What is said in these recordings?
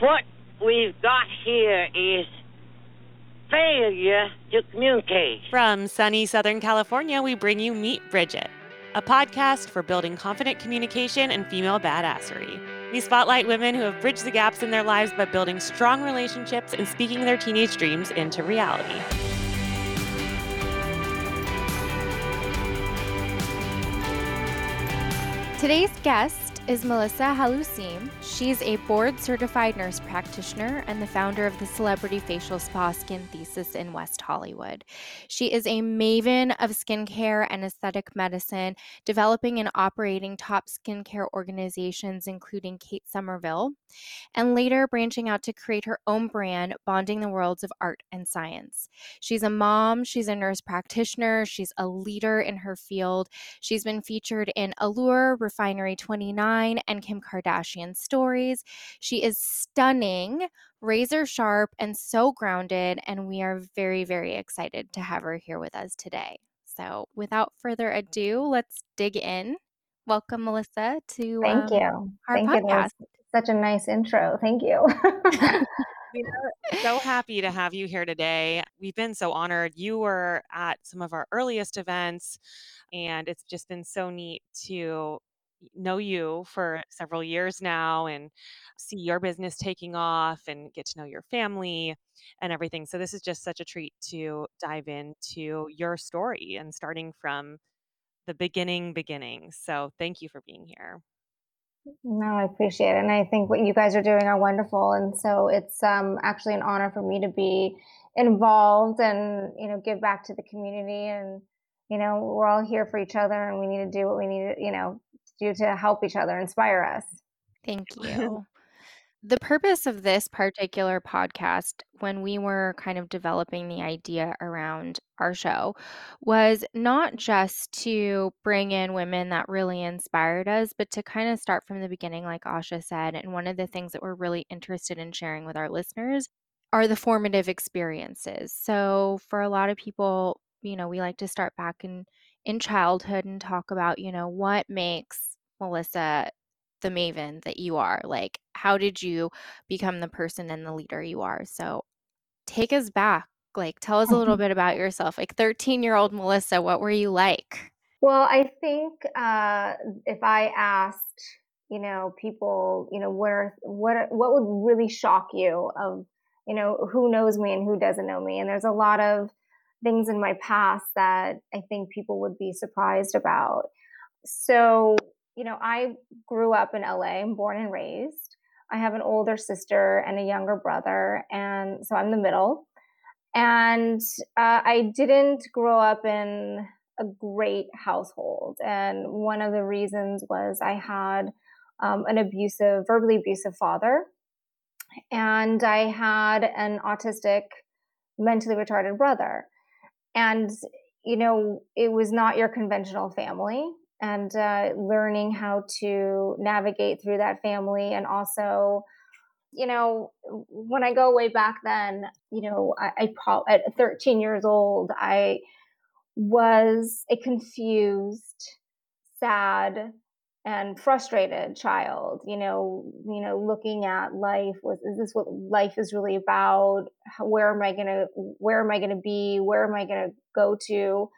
what we've got here is failure to communicate. From sunny Southern California, we bring you Meet Bridget, a podcast for building confident communication and female badassery. We spotlight women who have bridged the gaps in their lives by building strong relationships and speaking their teenage dreams into reality. Today's guest is Melissa Halousim. She's a board certified nurse practitioner and the founder of the celebrity facial spa Skin Thesis in West Hollywood. She is a maven of skincare and aesthetic medicine, developing and operating top skincare organizations, including Kate Somerville, and later branching out to create her own brand, bonding the worlds of art and science. She's a mom, she's a nurse practitioner, she's a leader in her field. She's been featured in Allure, Refinery 29 and Kim Kardashian stories. She is stunning, razor sharp, and so grounded. And we are very, very excited to have her here with us today. So, without further ado, let's dig in. Welcome, Melissa, to thank um, you. Our thank podcast. you. Such a nice intro. Thank you. we are so happy to have you here today. We've been so honored. You were at some of our earliest events, and it's just been so neat to know you for several years now and see your business taking off and get to know your family and everything. So this is just such a treat to dive into your story and starting from the beginning beginning. So thank you for being here. No, I appreciate it. And I think what you guys are doing are wonderful. And so it's um, actually an honor for me to be involved and, you know, give back to the community. And, you know, we're all here for each other and we need to do what we need to, you know, do to help each other, inspire us. Thank you. the purpose of this particular podcast, when we were kind of developing the idea around our show, was not just to bring in women that really inspired us, but to kind of start from the beginning, like Asha said. And one of the things that we're really interested in sharing with our listeners are the formative experiences. So, for a lot of people, you know, we like to start back in in childhood and talk about, you know, what makes Melissa, the maven that you are? Like, how did you become the person and the leader you are? So, take us back. Like, tell us a little bit about yourself. Like, 13 year old Melissa, what were you like? Well, I think uh, if I asked, you know, people, you know, where, are what, what would really shock you of, you know, who knows me and who doesn't know me? And there's a lot of things in my past that I think people would be surprised about. So you know, I grew up in LA, I'm born and raised. I have an older sister and a younger brother, and so I'm the middle. And uh, I didn't grow up in a great household. And one of the reasons was I had um, an abusive, verbally abusive father, and I had an autistic, mentally retarded brother. And, you know, it was not your conventional family and uh, learning how to navigate through that family. And also you know when i go way back then you know i, I pro- at 13 years old i was a confused sad and frustrated child. You know you know looking at life was is this what life is really about? Where am i going to where am i going to be? Where am i going to go to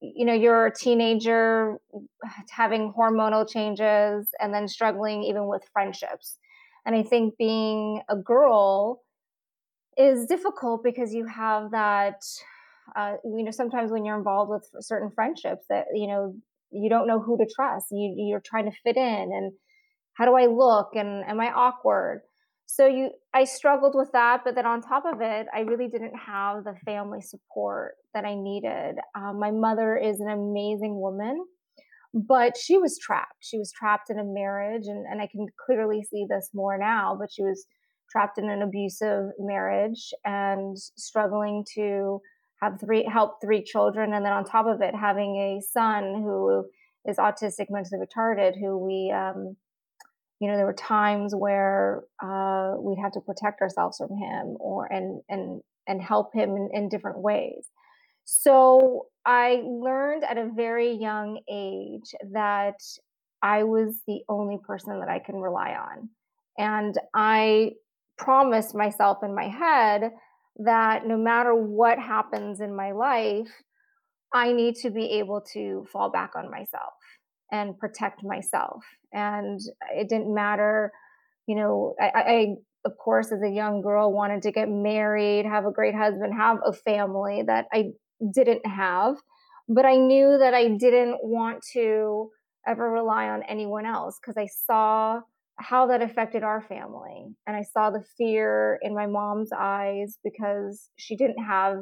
you know you're a teenager having hormonal changes and then struggling even with friendships. And i think being a girl is difficult because you have that uh, you know sometimes when you're involved with certain friendships that you know you don't know who to trust. You, you're trying to fit in and how do i look? And am i awkward so you i struggled with that but then on top of it i really didn't have the family support that i needed. Um, my mother is an amazing woman but she was trapped. She was trapped in a marriage and, and i can clearly see this more now but she was trapped in an abusive marriage and struggling to have three help three children and then on top of it having a son who is autistic mentally retarded who we um, you know there were times where uh, we'd have to protect ourselves from him or and and and help him in, in different ways. So i learned at a very young age that i was the only person that i can rely on. And i promised myself in my head that no matter what happens in my life, I need to be able to fall back on myself and protect myself. And it didn't matter, you know, I, I, of course, as a young girl, wanted to get married, have a great husband, have a family that I didn't have. But I knew that I didn't want to ever rely on anyone else because I saw how that affected our family. And I saw the fear in my mom's eyes because she didn't have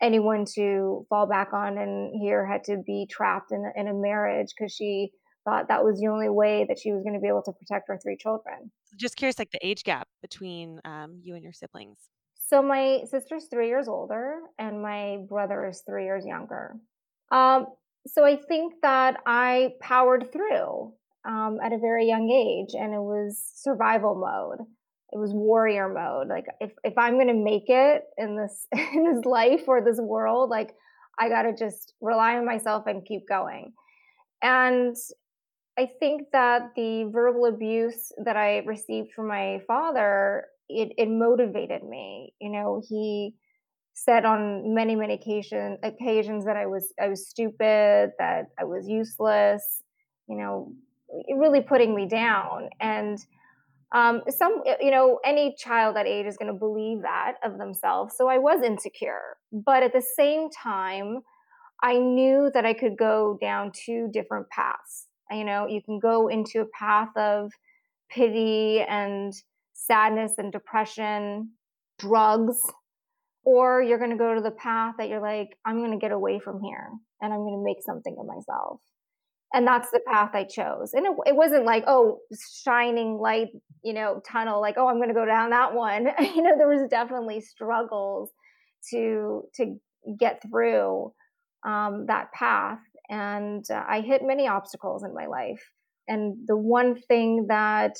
anyone to fall back on and here had to be trapped in, in a marriage because she thought that was the only way that she was going to be able to protect her three children. Just curious, like the age gap between um, you and your siblings. So my sister's three years older, and my brother is three years younger. Um, so I think that I powered through um, at a very young age, and it was survival mode. It was warrior mode. Like if if I'm gonna make it in this in this life or this world, like I gotta just rely on myself and keep going. And I think that the verbal abuse that I received from my father, it, it motivated me. You know, he said on many, many occasion, occasions that I was I was stupid, that I was useless, you know, really putting me down. And um, some, you know, any child that age is going to believe that of themselves. So I was insecure, but at the same time, I knew that I could go down two different paths. You know, you can go into a path of pity and sadness and depression, drugs, or you're going to go to the path that you're like, I'm going to get away from here and I'm going to make something of myself. And that's the path I chose. And it, it wasn't like, oh, shining light, you know, tunnel, like, oh, I'm going to go down that one. you know, there was definitely struggles to to get through um, that path and uh, I hit many obstacles in my life. And the one thing that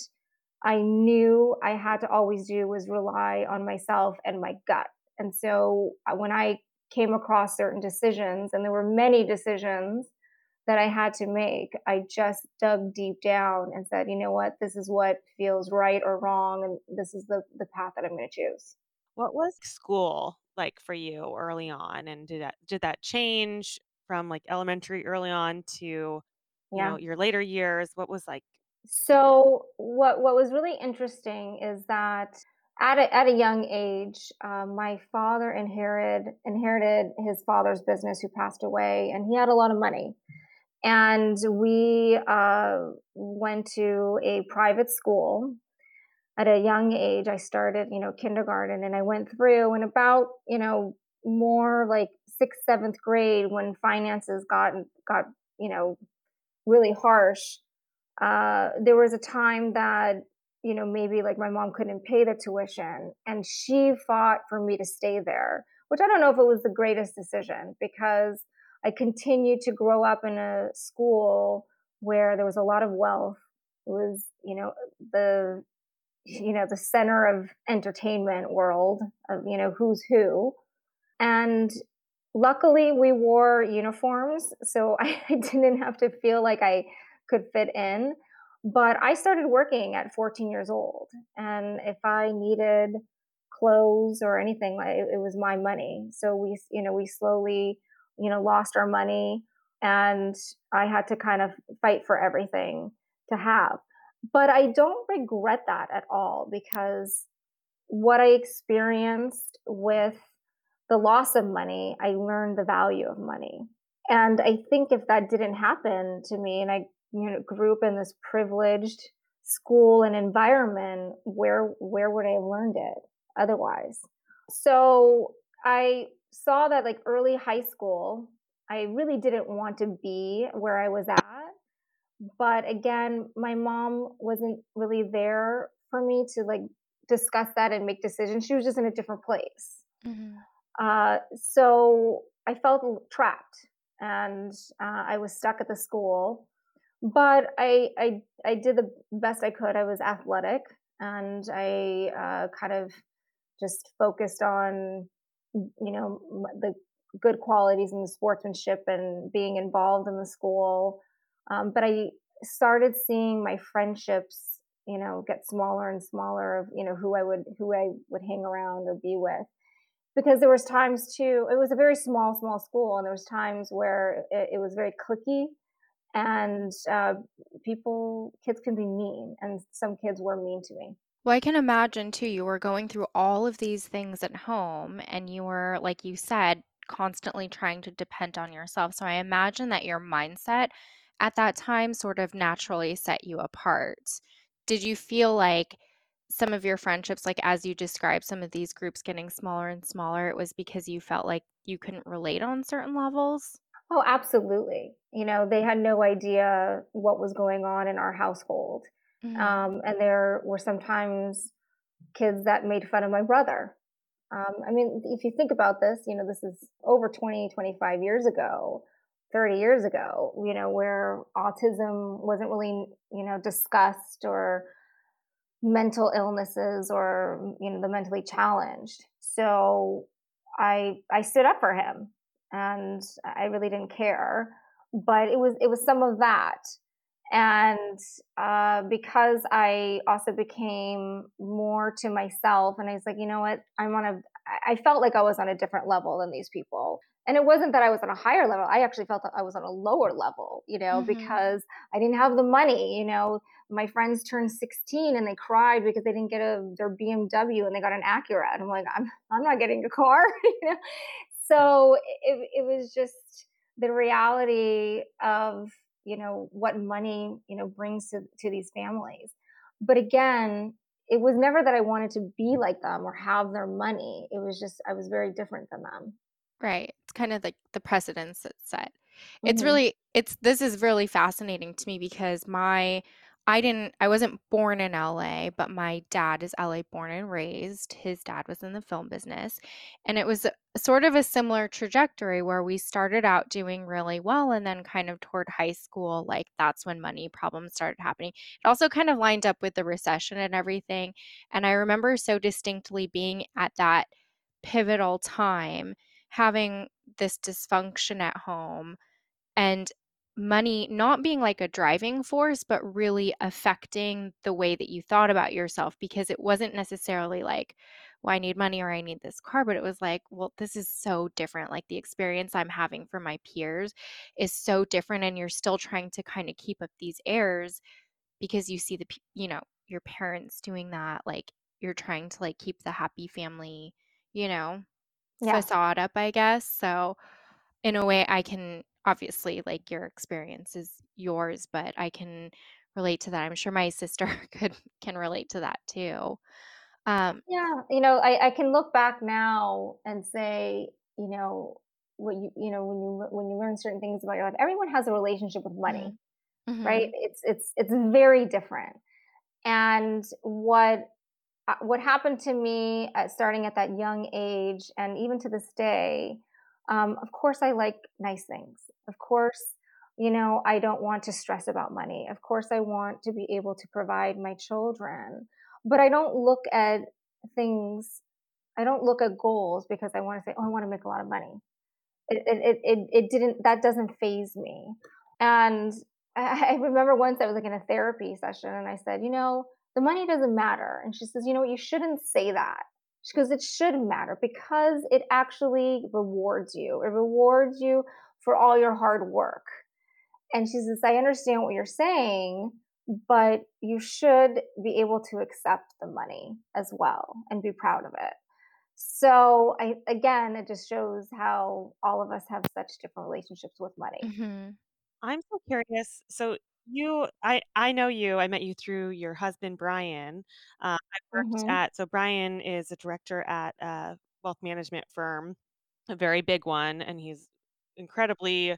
I knew I had to always do was rely on myself and my gut. And so uh, when I came across certain decisions, and there were many decisions that I had to make, I just dug deep down and said, you know what, this is what feels right or wrong, and this is the, the path that I'm going to choose. What was school like for you early on, and did that did that change? from like elementary early on to you yeah. know your later years what was like so what what was really interesting is that at a, at a young age um, my father inherited inherited his father's business who passed away and he had a lot of money and we uh, went to a private school at a young age i started you know kindergarten and i went through and about you know more like sixth, seventh grade when finances got got you know really harsh. Uh, there was a time that you know maybe like my mom couldn't pay the tuition, and she fought for me to stay there. Which I don't know if it was the greatest decision because I continued to grow up in a school where there was a lot of wealth. It was you know the you know the center of entertainment world of you know who's who. And luckily we wore uniforms so i didn't have to feel like i could fit in. But i started working at 14 years old and if i needed clothes or anything it, was my money. So we you know we slowly you know lost our money and i had to kind of fight for everything to have but i don't regret that at all because what i experienced with the loss of money, I learned the value of money. And I think if that didn't happen to me and I you know grew up in this privileged school and environment, where where would I have learned it otherwise? So I saw that like early high school, I really didn't want to be where I was at. But again, my mom wasn't really there for me to like discuss that and make decisions. She was just in a different place. Mm-hmm. Uh, so I felt trapped and uh, I was stuck at the school. But I, I, I did the best I could. I was athletic and I uh, kind of just focused on, you know, the good qualities and the sportsmanship and being involved in the school. Um, but I started seeing my friendships you know, get smaller and smaller of, you know, who I would who I would hang around or be with. Because there was times too, it was a very small, small school, and there was times where it, it was very clicky, and uh, people, kids can be mean, and some kids were mean to me. Well, I can imagine too, you were going through all of these things at home, and you were, like you said, constantly trying to depend on yourself. So I imagine that your mindset at that time sort of naturally set you apart. Did you feel like some of your friendships, like as you described, some of these groups getting smaller and smaller, it was because you felt like you couldn't relate on certain levels? Oh, absolutely. You know, they had no idea what was going on in our household. Mhm. Um, and there were sometimes kids that made fun of my brother. Um, I mean, if you think about this, you know, this is over 20, 25 years ago, 30 years ago, you know, where autism wasn't really, you know, discussed or mental illnesses or, you know, the mentally challenged. So I, I stood up for him and I really didn't care, but it was, it was some of that and uh, because I also became more to myself, and I was like, you know what, I'm on a, I felt like I was on a different level than these people. And it wasn't that I was on a higher level. I actually felt that I was on a lower level, you know, Mhm. because I didn't have the money. You know, my friends turned 16 and they cried because they didn't get a their BMW and they got an Acura. And I'm like, I'm I'm not getting a car. you know? So it it was just the reality of you know what money you know brings to to these families but again it was never that i wanted to be like them or have their money it was just i was very different than them Right. It's kind of like the precedence that's set. It's hmm really it's this is really fascinating to me because my I didn't I wasn't born in LA, but my dad is LA born and raised. His dad was in the film business, and it was sort of a similar trajectory where we started out doing really well and then kind of toward high school, like that's when money problems started happening. It also kind of lined up with the recession and everything, and I remember so distinctly being at that pivotal time having this dysfunction at home and money not being like a driving force, but really affecting the way that you thought about yourself because it wasn't necessarily like, well, I need money or I need this car, but it was like, well, this is so different. Like the experience I'm having for my peers is so different. And you're still trying to kind of keep up these airs because you see the, you know, your parents doing that. Like you're trying to like keep the happy family, you know, yeah facade up, I guess. So, in a way, I can obviously like your experience is yours, but I can relate to that. I'm sure my sister could can relate to that too. Um, yeah you know I, I can look back now and say you know what you you know when you when you learn certain things about your life everyone has a relationship with money mhm, right mhm, it's it's it's very different and what uh, what happened to me at starting at that young age and even to this day um, of course i like nice things. Of course you know i don't want to stress about money. Of course i want to be able to provide my children. But i don't look at things i don't look at goals because i want to say oh i want to make a lot of money. It it it, it, didn't that doesn't faze me. And I remember once I was like in a therapy session and I said, you know, the money doesn't matter. And she says, you know what, you shouldn't say that. Goes, it should matter because it actually rewards you. It rewards you for all your hard work. And she says, I understand what you're saying, but you should be able to accept the money as well and be proud of it. So I again, it just shows how all of us have such different relationships with money. mhm, I'm so curious. So you, I, I know you. I met you through your husband, Brian. Uh, I worked hmm at, so Brian is a director at a wealth management firm, a very big one, and he's incredibly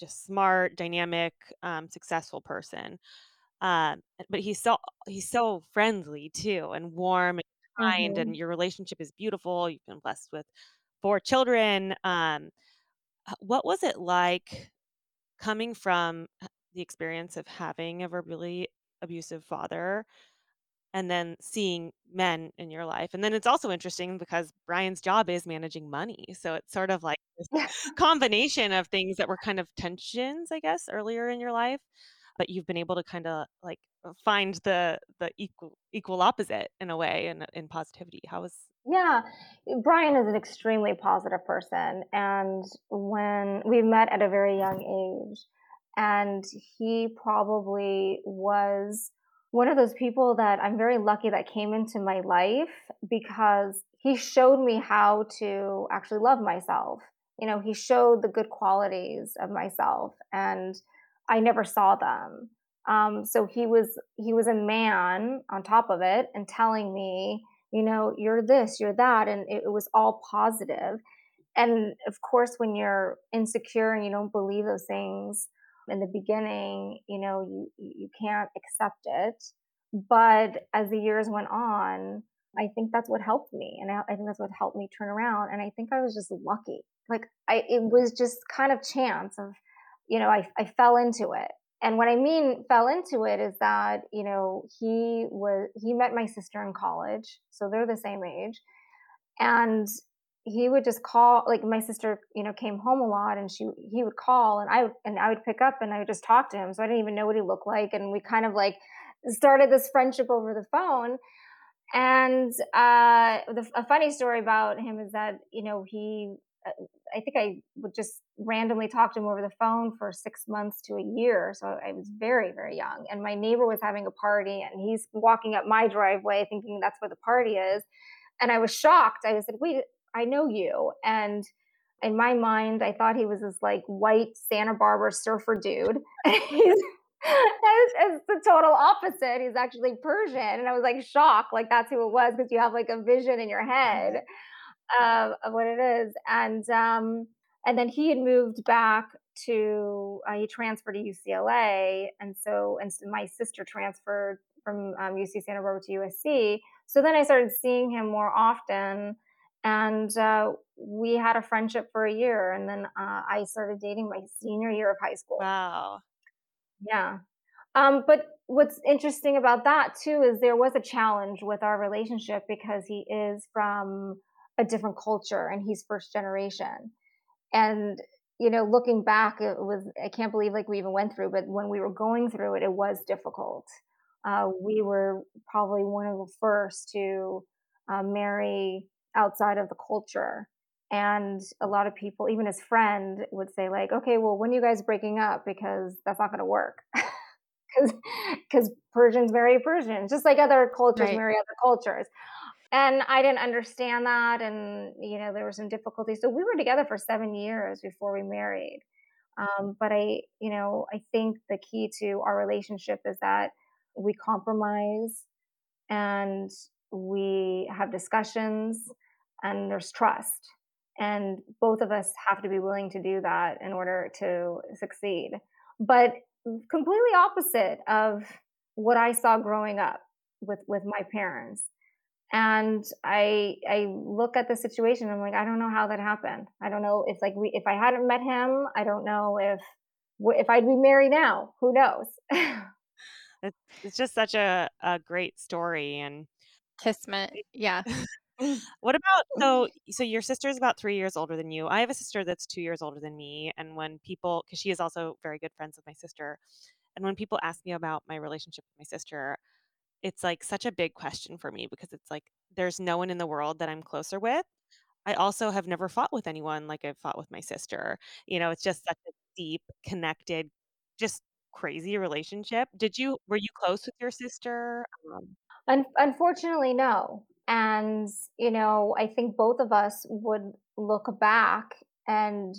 just smart, dynamic, um, successful person. Um, but he's so he's so friendly too, and warm and kind, hmm and your relationship is beautiful. You've been blessed with four children. Um, what was it like? coming from the experience of having a verbally abusive father and then seeing men in your life. And then it's also interesting because Brian's job is managing money. So it's sort of like this combination of things that were kind of tensions, I guess, earlier in your life. But you've been able to kind of like find the the equal equal opposite in a way in in positivity how was yeah, eh, Brian is an extremely positive person. And when we met at a very young age, and he probably was one of those people that I'm very lucky that came into my life because he showed me how to actually love myself. You know, he showed the good qualities of myself, and I never saw them. Um, so he was he was a man on top of it and telling me you know, you're this, you're that. And it, it was all positive. And of course, when you're insecure and you don't believe those things in the beginning, you know, you, you can't accept it. But as the years went on, I think that's what helped me. And I, I think that's what helped me turn around. And I think I was just lucky. Like I, it was just kind of chance of, you know, I, I fell into it and what I mean fell into it is that, you know, he was, he met my sister in college. So they're the same age. And he would just call, like my sister, you know, came home a lot and she, he would call and I would, and I would pick up and I would just talk to him. So I didn't even know what he looked like. And we kind of like started this friendship over the phone. And uh, the, a funny story about him is that, you know, he, uh, I think I would just randomly talk to him over the phone for six months to a year. So I was very, very young. And my neighbor was having a party and he's walking up my driveway thinking that's where the party is. And I was shocked. I said, wait, I know you. And in my mind, I thought he was this like white Santa Barbara surfer dude. he's it's, the total opposite. He's actually Persian. And I was like shocked, like that's who it was because you have like a vision in your head of, of what it is. And um, and then he had moved back to uh, he transferred to UCLA, and so and so my sister transferred from um, UC Santa Barbara to USC. So then I started seeing him more often, and uh, we had a friendship for a year, and then uh, I started dating my senior year of high school. Wow. Yeah. Um, but what's interesting about that too is there was a challenge with our relationship because he is from a different culture and he's first generation. And, you know, looking back, it was, I can't believe like we even went through, but when we were going through it, it was difficult. Uh, we were probably one of the first to uh, marry outside of the culture. And a lot of people, even his friend, would say, like, okay, well, when are you guys breaking up? Because that's not going to work. Because Persians marry Persians, just like other cultures right. marry other cultures and I didn't understand that, and you know there were some difficulties. So we were together for seven years before we married. Um, but I, you know, I think the key to our relationship is that we compromise and we have discussions and there's trust. And both of us have to be willing to do that in order to succeed. But completely opposite of what I saw growing up with, with my parents. And i i look at the situation i'm like i don't know how that happened. I don't know if like we if i hadn't met him i don't know if if i'd be married now. Who knows? It's just such a, a great story and kismet yeah what about so so your sister is about three years older than you i have a sister that's two years older than me and when people because she is also very good friends with my sister and when people ask me about my relationship with my sister it's like such a big question for me because it's like there's no one in the world that I'm closer with. I also have never fought with anyone like I've fought with my sister. You know, it's just such a deep, connected, just crazy relationship. Did you were you close with your sister? Um, Un- unfortunately, no. And you know, I think both of us would look back and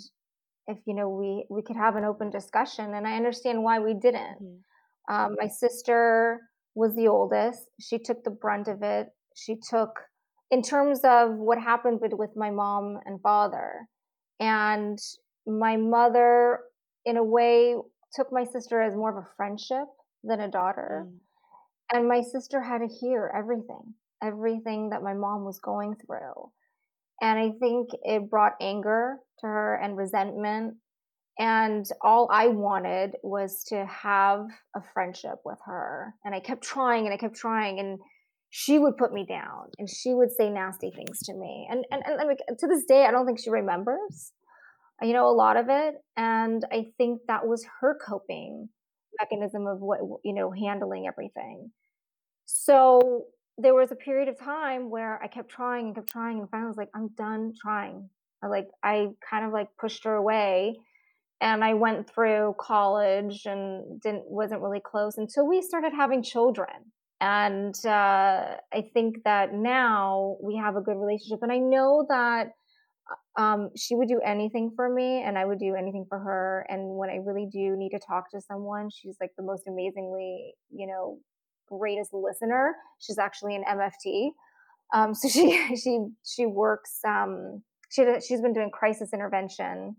if you know we we could have an open discussion, and I understand why we didn't. Mm-hmm. Um, my sister was the oldest. She took the brunt of it. She took, in terms of what happened with, with my mom and father. And my mother, in a way, took my sister as more of a friendship than a daughter. Mm. And my sister had to hear everything, everything that my mom was going through. And I think it brought anger to her and resentment and all I wanted was to have a friendship with her. And I kept trying and I kept trying. And she would put me down and she would say nasty things to me. And, and, and to this day, I don't think she remembers, you know, a lot of it. And I think that was her coping mechanism of what you know handling everything. So there was a period of time where I kept trying and kept trying, and finally I was like, I'm done trying. I like I kind of like pushed her away, and I went through college and didn't wasn't really close until we started having children. And uh, I think that now we have a good relationship, and I know that um, she would do anything for me and I would do anything for her. And when I really do need to talk to someone, she's like the most amazingly, you know, greatest listener. She's actually an MFT. Um, so she, she, she works, um, she, she's been doing crisis intervention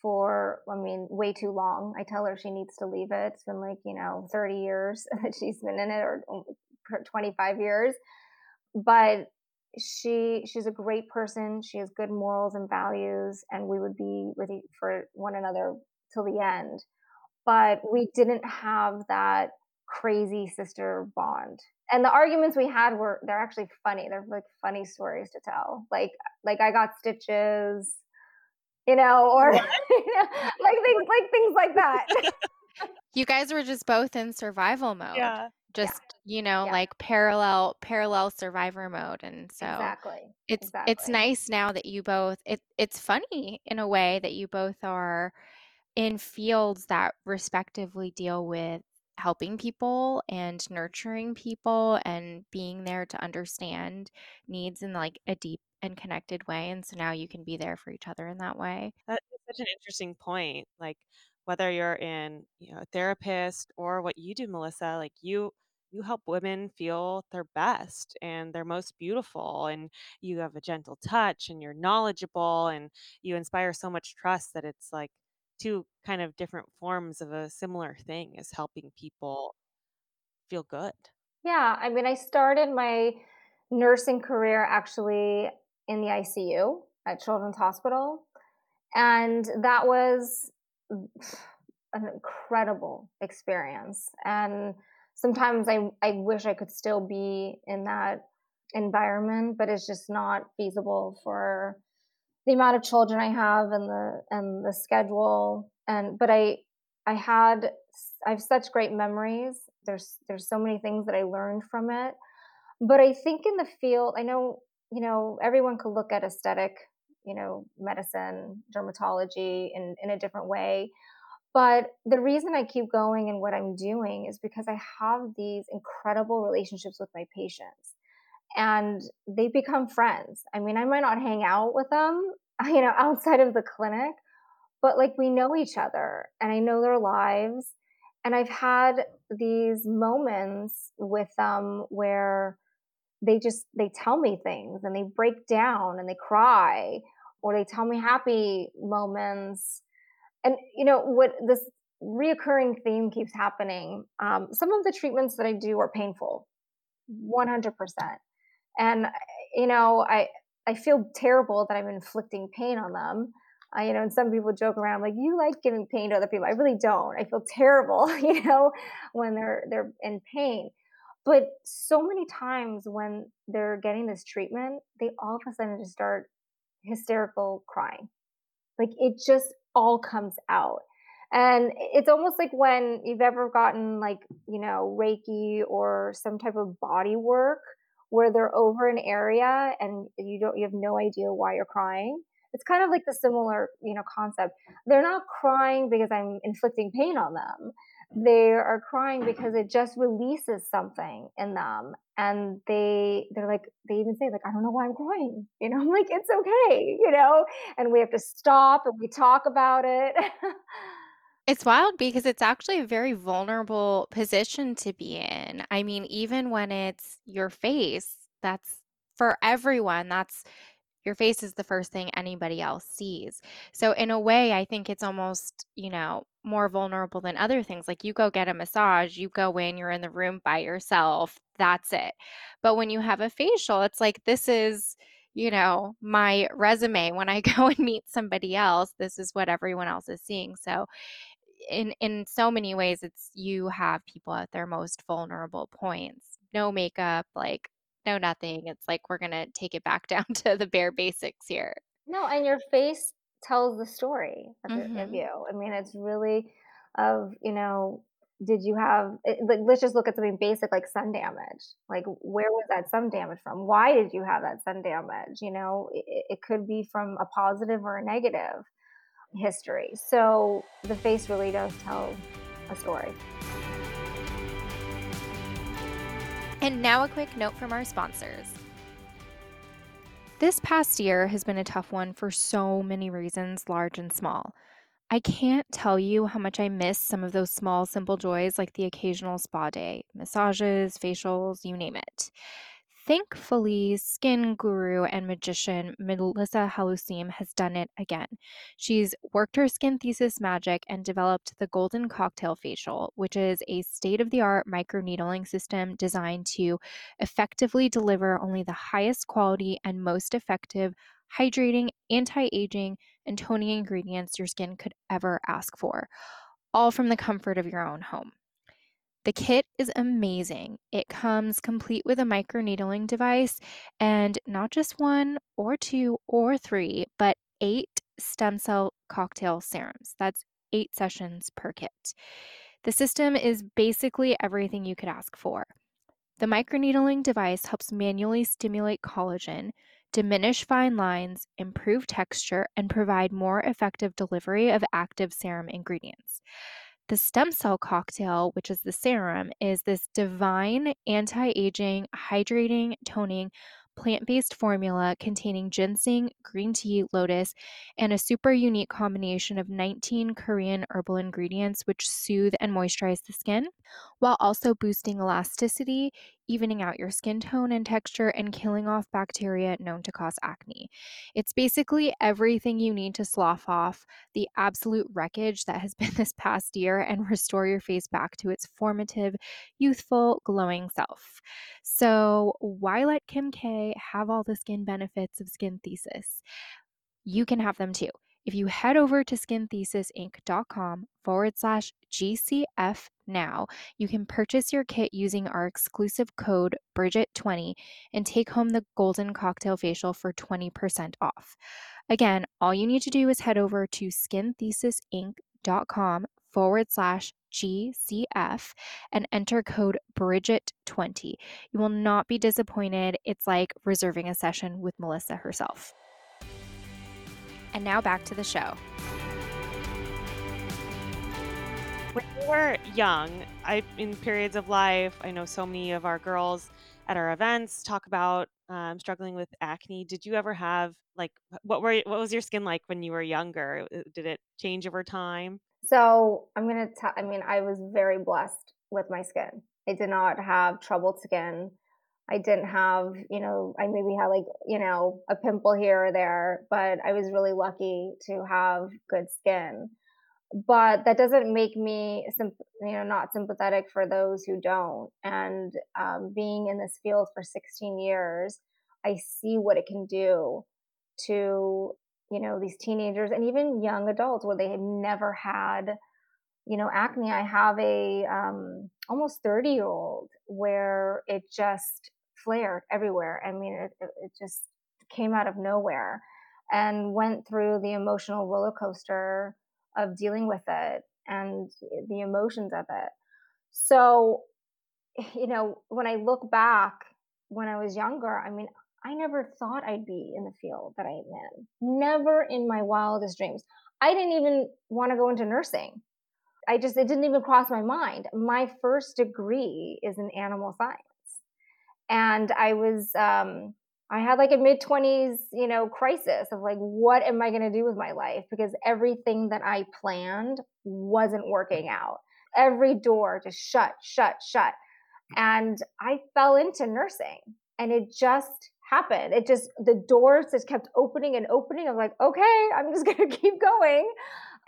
for, I mean, way too long. I tell her she needs to leave it. It's been like, you know, 30 years that she's been in it or 25 years. But she she's a great person. She has good morals and values, and we would be with for one another till the end. But we didn't have that crazy sister bond. And the arguments we had were they're actually funny. They're like funny stories to tell. Like like I got stitches, you know, or you know, like things like things like that. you guys were just both in survival mode. Yeah just yeah. you know yeah. like parallel parallel survivor mode and so exactly it's exactly. it's nice now that you both it it's funny in a way that you both are in fields that respectively deal with helping people and nurturing people and being there to understand needs in like a deep and connected way and so now you can be there for each other in that way. That's such an interesting point like whether you're in you know a therapist or what you do melissa like you you help women feel their best and their most beautiful and you have a gentle touch and you're knowledgeable and you inspire so much trust that it's like two kind of different forms of a similar thing is helping people feel good. Yeah i mean i started my nursing career actually in the icu at children's hospital and that was an incredible experience and sometimes I, I wish I could still be in that environment, but it's just not feasible for the amount of children I have and the and the schedule. And but I I had I have such great memories. There's there's so many things that I learned from it. But I think in the field, I know you know everyone could look at aesthetic, you know, medicine, dermatology in in a different way. But the reason I keep going and what I'm doing is because I have these incredible relationships with my patients and they become friends. I mean, I might not hang out with them, you know, outside of the clinic, but like we know each other and I know their lives. And I've had these moments with them where they just they tell me things and they break down and they cry or they tell me happy moments and you know what this reoccurring theme keeps happening um, some of the treatments that i do are painful 100% and you know i i feel terrible that i'm inflicting pain on them. Uh, you know and some people joke around like you like giving pain to other people. I really don't. I feel terrible you know when they're they're in pain. But so many times when they're getting this treatment they all of a sudden just start hysterical crying. Like it just all comes out. And it's almost like when you've ever gotten like, you know, Reiki or some type of body work where they're over an area and you don't you have no idea why you're crying. It's kind of like the similar, you know, concept. They're not crying because I'm inflicting pain on them they are crying because it just releases something in them and they they're like they even say like i don't know why i'm crying you know i'm like it's okay you know and we have to stop and we talk about it It's wild because it's actually a very vulnerable position to be in. I mean, even when it's your face, that's for everyone, that's your face is the first thing anybody else sees. So, in a way, I think it's almost, you know, more vulnerable than other things. Like you go get a massage, you go in, you're in the room by yourself, that's it. But when you have a facial, it's like, this is, you know, my resume. When I go and meet somebody else, this is what everyone else is seeing. So, in in so many ways it's you have people at their most vulnerable points no makeup like no nothing. It's like we're gonna take it back down to the bare basics here. No, and your face tells the story of, mm-hmm. of you. I mean, it's really of you know did you have eh, like let's just look at something basic like sun damage like where was that sun damage from why did you have that sun damage you know it, it could be from a positive or a negative history. So the face really does tell a story. And now a quick note from our sponsors. This past year has been a tough one for so many reasons large and small. I can't tell you how much I miss some of those small, simple joys like the occasional spa day, massages, facials, you name it. Thankfully, skin guru and magician Melissa Halusim has done it again. She's worked her skin thesis magic and developed the Golden Cocktail Facial, which is a state of the art microneedling system designed to effectively deliver only the highest quality and most effective hydrating, anti aging, and toning ingredients your skin could ever ask for, all from the comfort of your own home. The kit is amazing. It comes complete with a microneedling device and not just one or two or three, but eight stem cell cocktail serums. That's eight sessions per kit. The system is basically everything you could ask for. The microneedling device helps manually stimulate collagen, diminish fine lines, improve texture, and provide more effective delivery of active serum ingredients. The stem cell cocktail, which is the serum, is this divine anti aging, hydrating, toning, plant based formula containing ginseng, green tea, lotus, and a super unique combination of 19 Korean herbal ingredients which soothe and moisturize the skin while also boosting elasticity, evening out your skin tone and texture, and killing off bacteria known to cause acne. It's basically everything you need to slough off the absolute wreckage that has been this past year and restore your face back to its formative, youthful, glowing self. So, why let Kim K have all the skin benefits of Skin Thesis? You can have them too. If you head over to skinthesisinc.com forward slash GCF now, you can purchase your kit using our exclusive code Bridget20 and take home the Golden Cocktail Facial for 20% off. Again, all you need to do is head over to skinthesisinc.com forward slash GCF and enter code Bridget20. You will not be disappointed. It's like reserving a session with Melissa herself. And now back to the show. When you were young, I in periods of life, I know so many of our girls at our events talk about um, struggling with acne. Did you ever have like what were what was your skin like when you were younger? Uh, did it change over time? So I'm gonna tell. I mean, I was very blessed with my skin. I did not have troubled skin. I didn't have, you know, I maybe had like, you know, a pimple here or there, but I was really lucky to have good skin. But that doesn't make me, you know, not sympathetic for those who don't. And um, being in this field for 16 years, I see what it can do to, you know, these teenagers and even young adults where they had never had you know, acne, I have a um, almost 30 year old where it just flared everywhere. I mean, it, it just came out of nowhere and went through the emotional roller coaster of dealing with it and the emotions of it. So, you know, when I look back when I was younger, I mean, I never thought I'd be in the field that I'm in. Never in my wildest dreams. I didn't even want to go into nursing. I just, it didn't even cross my mind. My first degree is in animal science. And I was, um, I had like a mid 20s, you know, crisis of like, what am I going to do with my life? Because everything that I planned wasn't working out. Every door just shut, shut, shut. And I fell into nursing and it just happened. It just, the doors just kept opening and opening. I'm like, okay, I'm just going to keep going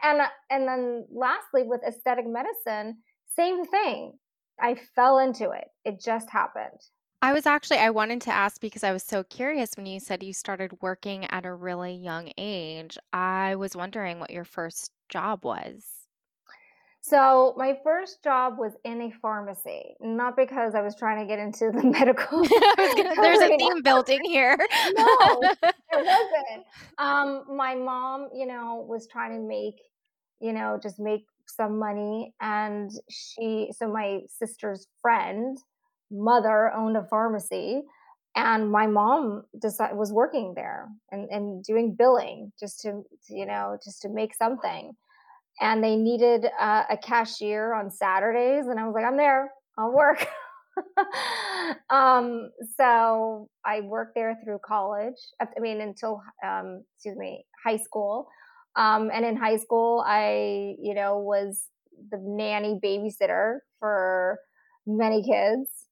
and and then lastly with aesthetic medicine same thing i fell into it it just happened I was actually I wanted to ask because I was so curious when you said you started working at a really young age. I was wondering what your first job was. So my first job was in a pharmacy, not because I was trying to get into the medical. gonna, there's a theme building here. no, there wasn't. Um, my mom, you know, was trying to make you know, just make some money. And she, so my sister's friend, mother owned a pharmacy and my mom decided, was working there and, and doing billing just to, you know just to make something. And they needed uh, a cashier on saturdays and i was like i'm there. I'll work. Um, so i worked there through college i mean until um, excuse me high school. Um, and in high school i you know was the nanny babysitter for many kids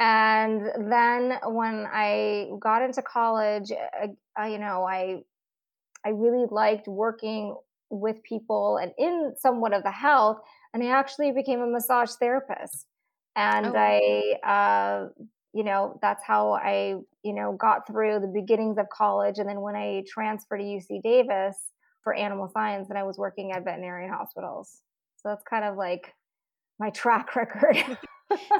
and then when I got into college, I, I, you know, I I really liked working with people and in somewhat of the health. And I actually became a massage therapist. And oh. I, uh, you know, that's how I, you know, got through the beginnings of college. And then when I transferred to UC Davis for animal science, and I was working at veterinarian hospitals. So that's kind of like my track record.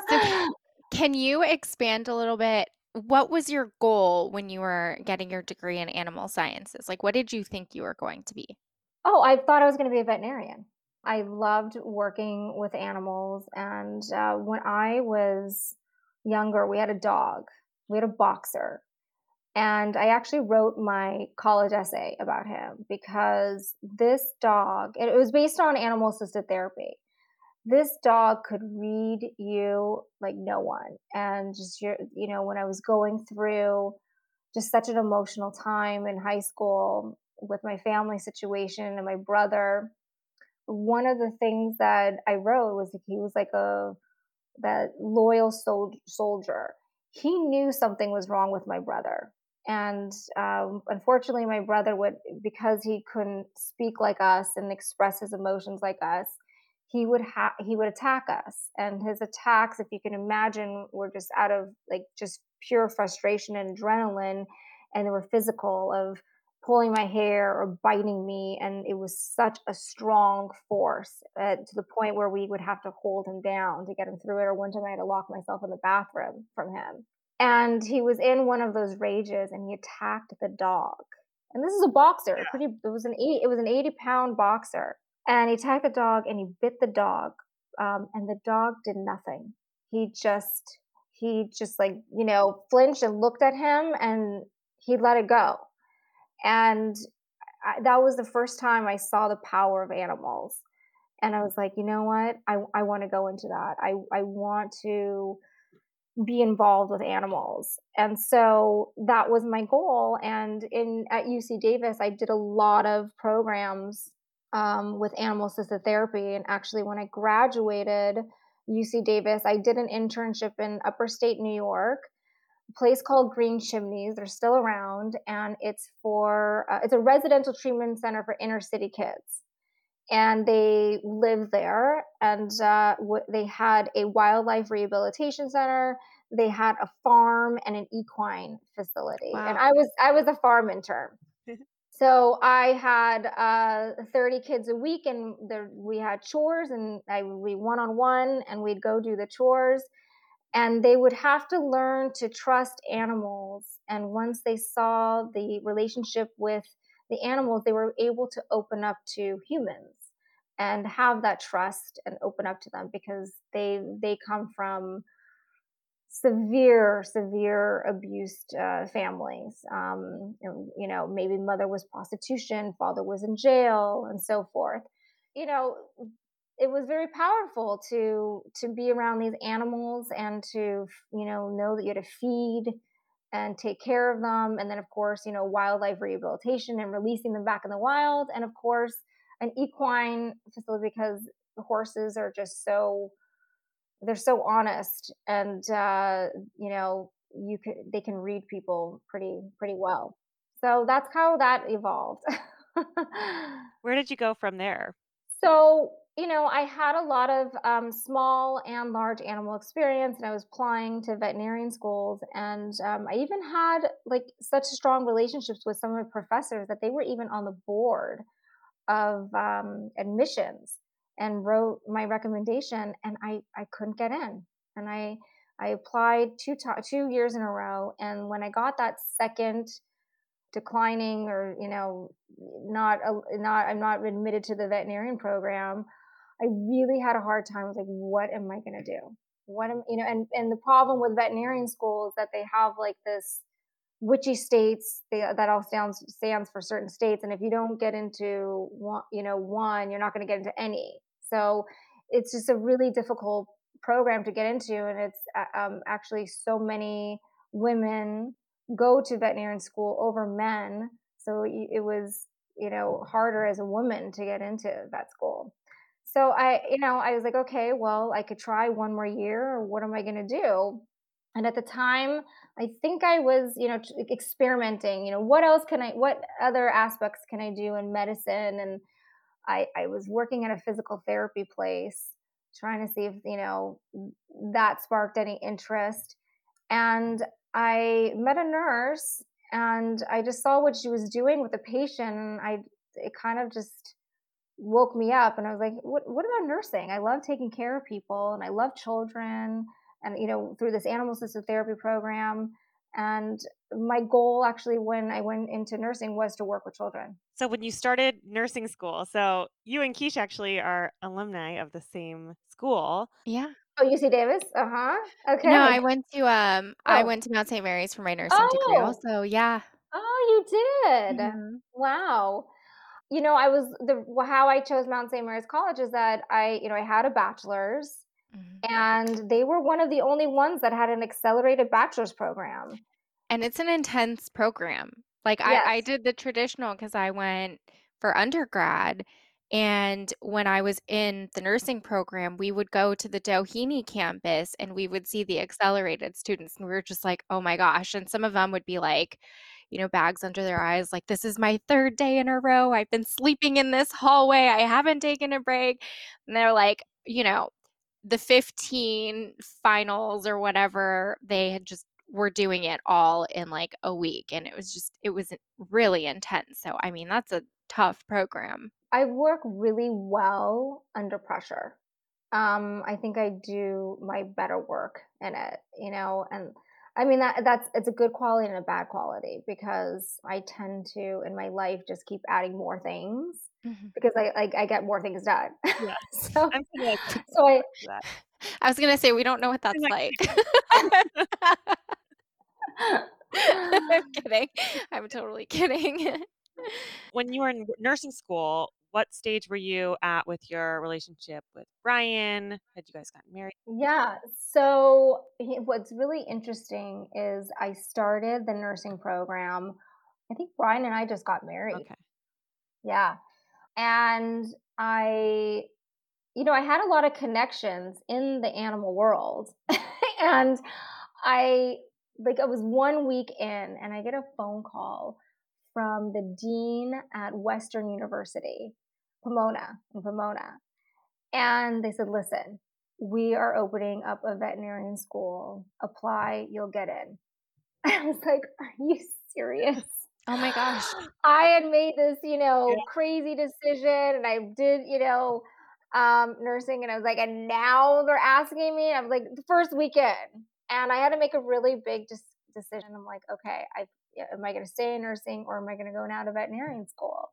so, can you expand a little bit? What was your goal when you were getting your degree in animal sciences? Like, what did you think you were going to be? Oh, I thought I was going to be a veterinarian. I loved working with animals. And uh, when I was younger, we had a dog, we had a boxer. And I actually wrote my college essay about him because this dog, it was based on animal assisted therapy this dog could read you like no one. And just your you know when i was going through just such an emotional time in high school with my family situation and my brother one of the things that i wrote was he was like a that loyal sol- soldier. He knew something was wrong with my brother. And um, unfortunately my brother would because he couldn't speak like us and express his emotions like us he would have he would attack us and his attacks if you can imagine were just out of like just pure frustration and adrenaline and they were physical of pulling my hair or biting me and it was such a strong force uh, to the point where we would have to hold him down to get him through it or one time i had to lock myself in the bathroom from him. And he was in one of those rages and he attacked the dog. And this is a boxer pretty it was an eight it was an 80 pound boxer and he tagged the dog and he bit the dog um, and the dog did nothing. He just he just like you know flinched and looked at him and he let it go. And I, that was the first time i saw the power of animals. And i was like you know what? I, I want to go into that. I, I want to be involved with animals. And so that was my goal. And in at uc davis i did a lot of programs um, with animal assisted therapy. And actually, when I graduated UC Davis, I did an internship in upper state New York, a place called Green Chimneys. They're still around, and it's for uh, it's a residential treatment center for inner city kids. And they live there, and uh, w- they had a wildlife rehabilitation center. They had a farm and an equine facility, wow. and I was I was a farm intern. So I had uh, 30 kids a week, and there, we had chores, and I, we one on one, and we'd go do the chores. And they would have to learn to trust animals. And once they saw the relationship with the animals, they were able to open up to humans and have that trust and open up to them because they they come from severe, severe abused uh, families. Um, you know, maybe mother was prostitution, father was in jail, and so forth. You know, it was very powerful to to be around these animals and to you know know that you had to feed and take care of them, and then of course you know wildlife rehabilitation and releasing them back in the wild, and of course an equine facility because horses are just so they're so honest and uh, you know you can they can read people pretty pretty well. So that's how that evolved. Where did you go from there? So you know i had a lot of um, small and large animal experience and i was applying to veterinarian schools and um, i even had like such strong relationships with some of the professors that they were even on the board of um, admissions and wrote my recommendation and I, I couldn't get in. And I, I applied two, to- two years in a row. And when I got that second declining or you know not not I'm not admitted to the veterinarian program, I really had a hard time. I was like, what am I going to do? What am you know? And and the problem with veterinarian school is that they have like this WICHE states they, that all stands stands for certain states and if you don't get into one you know one you're not going to get into any so it's just a really difficult program to get into and it's uh, um, actually so many women go to veterinarian school over men so it was you know harder as a woman to get into vet school. So i you know i was like okay well i could try one more year what am i going to do? And at the time i think i was you know experimenting you know what else can i what other aspects can i do in medicine? And i i was working at a physical therapy place trying to see if you know that sparked any interest and i met a nurse and i just saw what she was doing with the patient and i it kind of just woke me up and i was like what, what about nursing? I love taking care of people and i love children and you know through this animal assisted therapy program and my goal actually when i went into nursing was to work with children. So when you started nursing school so you and Keish actually are alumni of the same school. Yeah. Oh uc davis? Uh-huh. Okay. No i went to um oh. i went to mount st mary's for my nursing oh. degree also yeah. Oh you did? Mm-hmm. wow. You know i was the how i chose mount st mary's college is that i you know i had a bachelor's Mm-hmm. And they were one of the only ones that had an accelerated bachelor's program. And it's an intense program. Like yes. I, I did the traditional because I went for undergrad. And when I was in the nursing program, we would go to the Doheny campus and we would see the accelerated students. And we were just like, oh my gosh. And some of them would be like, you know, bags under their eyes, like, this is my third day in a row. I've been sleeping in this hallway. I haven't taken a break. And they're like, you know, the 15 finals or whatever, they had just were doing it all in like a week. And it was just, it was really intense. So, I mean, that's a tough program. I work really well under pressure. Um, I think I do my better work in it, you know, and I mean that that's it's a good quality and a bad quality because I tend to in my life just keep adding more things mm-hmm. because I like I get more things done. So, so I I was gonna say we don't know what that's like. I'm kidding. I'm totally kidding. when you were in nursing school, what stage were you at with your relationship with Brian? Had you guys gotten married? Yeah. So, what's really interesting is I started the nursing program. I think Brian and I just got married. Okay. Yeah. And I, you know, I had a lot of connections in the animal world. and I, like, I was one week in and I get a phone call from the dean at Western University, Pomona, in Pomona. And they said, listen, we are opening up a veterinarian school. Apply, you'll get in. I was like, are you serious? Oh my gosh. I had made this, you know, crazy decision and I did, you know, um, nursing and I was like, and now they're asking me. I was like, the first weekend. And I had to make a really big dis- decision. I'm like, okay, I am I going to stay in nursing or am I going to go now to veterinarian school?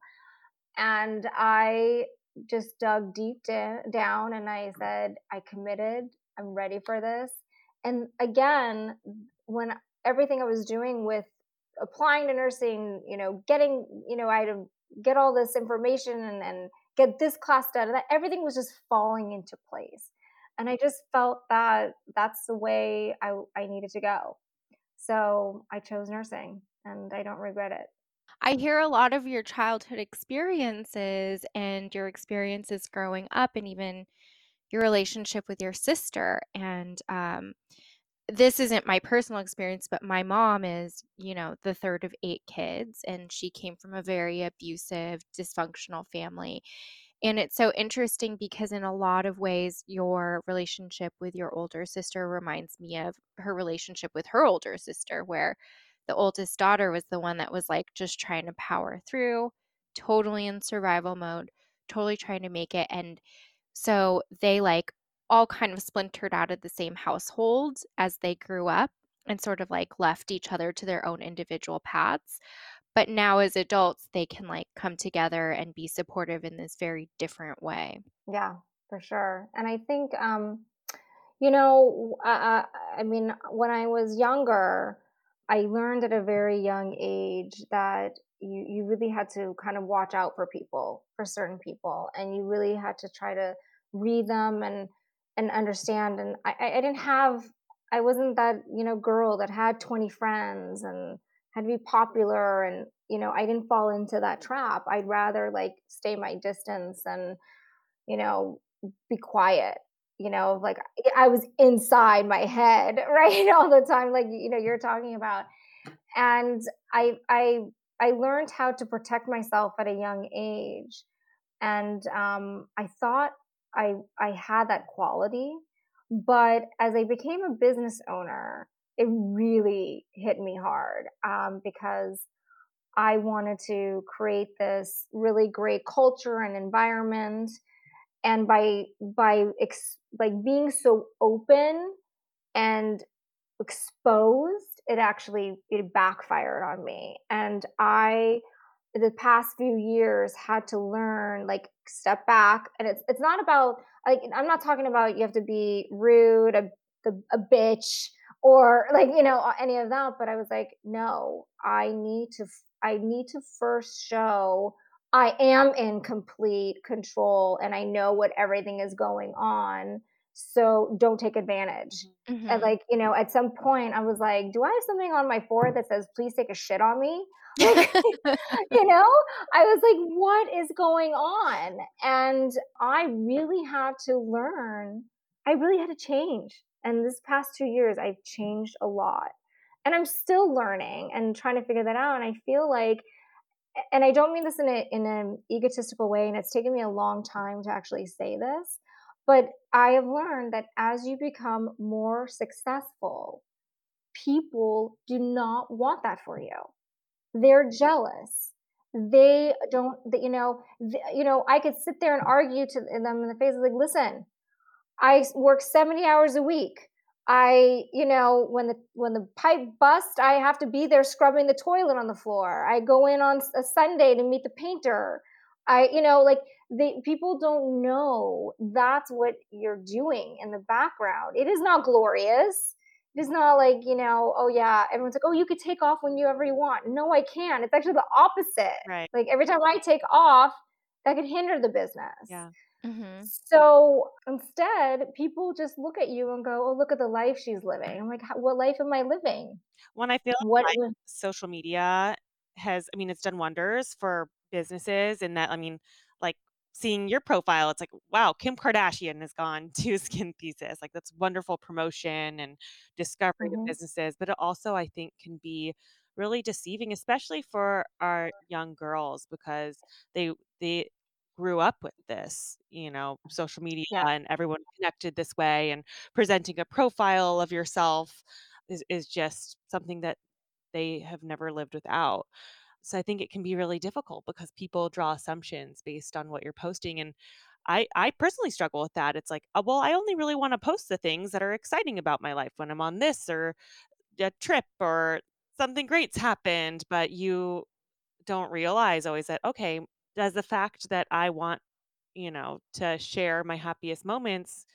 And I just dug deep down and I said, I committed. I'm ready for this. And again, when everything I was doing with applying to nursing, you know, getting, you know, I had to get all this information and, and get this class done, that everything was just falling into place. And I just felt that that's the way I, I needed to go. So I chose nursing and I don't regret it. I hear a lot of your childhood experiences and your experiences growing up, and even your relationship with your sister. And um, this isn't my personal experience, but my mom is, you know, the third of eight kids, and she came from a very abusive, dysfunctional family. And it's so interesting because, in a lot of ways, your relationship with your older sister reminds me of her relationship with her older sister, where the oldest daughter was the one that was like just trying to power through, totally in survival mode, totally trying to make it. And so they like all kind of splintered out of the same household as they grew up and sort of like left each other to their own individual paths. but now as adults they can like come together and be supportive in this very different way yeah for sure and i think um you know uh, i mean when i was younger i learned at a very young age that you you really had to kind of watch out for people for certain people and you really had to try to read them and and understand and i i didn't have i wasn't that you know girl that had 20 friends and had to be popular and you know i didn't fall into that trap. I'd rather like stay my distance and you know be quiet you know like i was inside my head right all the time like you know you're talking about. And i i I learned how to protect myself at a young age, and um, I thought I I had that quality, but as I became a business owner, it really hit me hard um, because I wanted to create this really great culture and environment, and by by ex- like being so open and exposed it actually it backfired on me. And i the past few years had to learn like step back. And it's it's not about like i'm not talking about you have to be rude a, a bitch or like you know any of that. But i was like no i need to i need to first show i am in complete control and i know what everything is going on so don't take advantage. Mm-hmm. And like, you know, at some point I was like, do I have something on my forehead that says, please take a shit on me? Like, you know, I was like, what is going on? And I really had to learn, I really had to change. And this past two years, I've changed a lot. And I'm still learning and trying to figure that out. And I feel like, and I don't mean this in, a, in an egotistical way, and it's taken me a long time to actually say this but I have learned that as you become more successful, people do not want that for you. They're jealous. They don't, you know, you know. I could sit there and argue to them in the face, like, listen, I work seventy hours a week. I, you know, when the when the pipe busts, I have to be there scrubbing the toilet on the floor. I go in on a Sunday to meet the painter. I, you know, like they people don't know that's what you're doing in the background. It is not glorious. It is not like, you know, oh yeah, everyone's like, oh, you could take off whenever you want. No, I can't. It's actually the opposite. Right. Like every time I take off, that could hinder the business. Yeah. Mm-hmm. So instead, people just look at you and go, "Oh, look at the life she's living." I'm like, "What life am I living?" When I feel what like social media has, I mean, it's done wonders for businesses, and that I mean, like seeing your profile, it's like, wow, Kim Kardashian has gone to Skin Thesis. Like that's wonderful promotion and discovery mm-hmm. of businesses. But it also, I think, can be really deceiving, especially for our young girls, because they they grew up with this, you know, social media yeah. and everyone connected this way and presenting a profile of yourself is, is just something that they have never lived without. So I think it can be really difficult because people draw assumptions based on what you're posting. And I, I personally struggle with that. It's like, oh, well, I only really want to post the things that are exciting about my life when I'm on this or a trip or something great's happened. But you don't realize always that, okay, does the fact that I want, you know, to share my happiest moments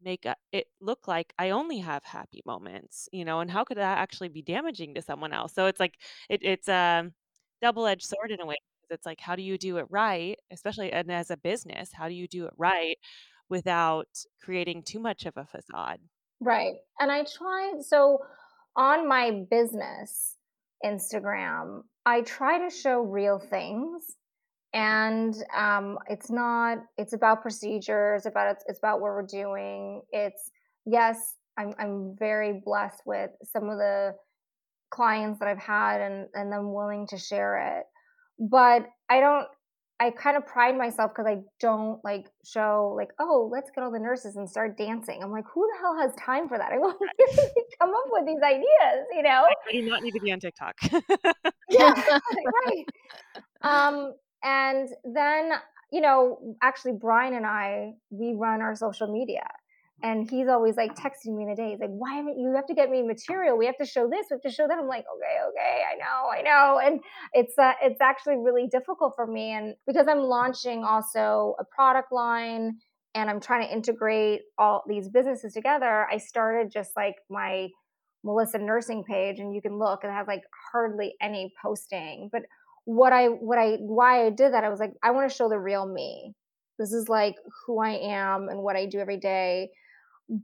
make it look like I only have happy moments, you know, and how could that actually be damaging to someone else? So it's like it, it's a double-edged sword in a way it's like how do you do it right especially and as a business how do you do it right without creating too much of a facade right and i tried so on my business instagram i try to show real things and um, it's not it's about procedures about it's, it's about what we're doing it's yes I'm, I'm very blessed with some of the clients that I've had and and them willing to share it. But I don't I kind of pride myself because I don't like show like, oh, let's get all the nurses and start dancing. I'm like, who the hell has time for that? I want to come up with these ideas, you know? I do not need to be on TikTok. yeah, right. Um, and then, you know, actually Brian and I, we run our social media. and he's always like texting me in a day. He's like, "Why haven't you have to get me material? We have to show this. We have to show that." I'm like, "Okay, okay, I know, I know." And it's uh, it's actually really difficult for me, and because I'm launching also a product line, and I'm trying to integrate all these businesses together. I started just like my Melissa nursing page, and you can look, it has like hardly any posting, but what I what I why I did that I was like I want to show the real me. This is like who I am and what I do every day.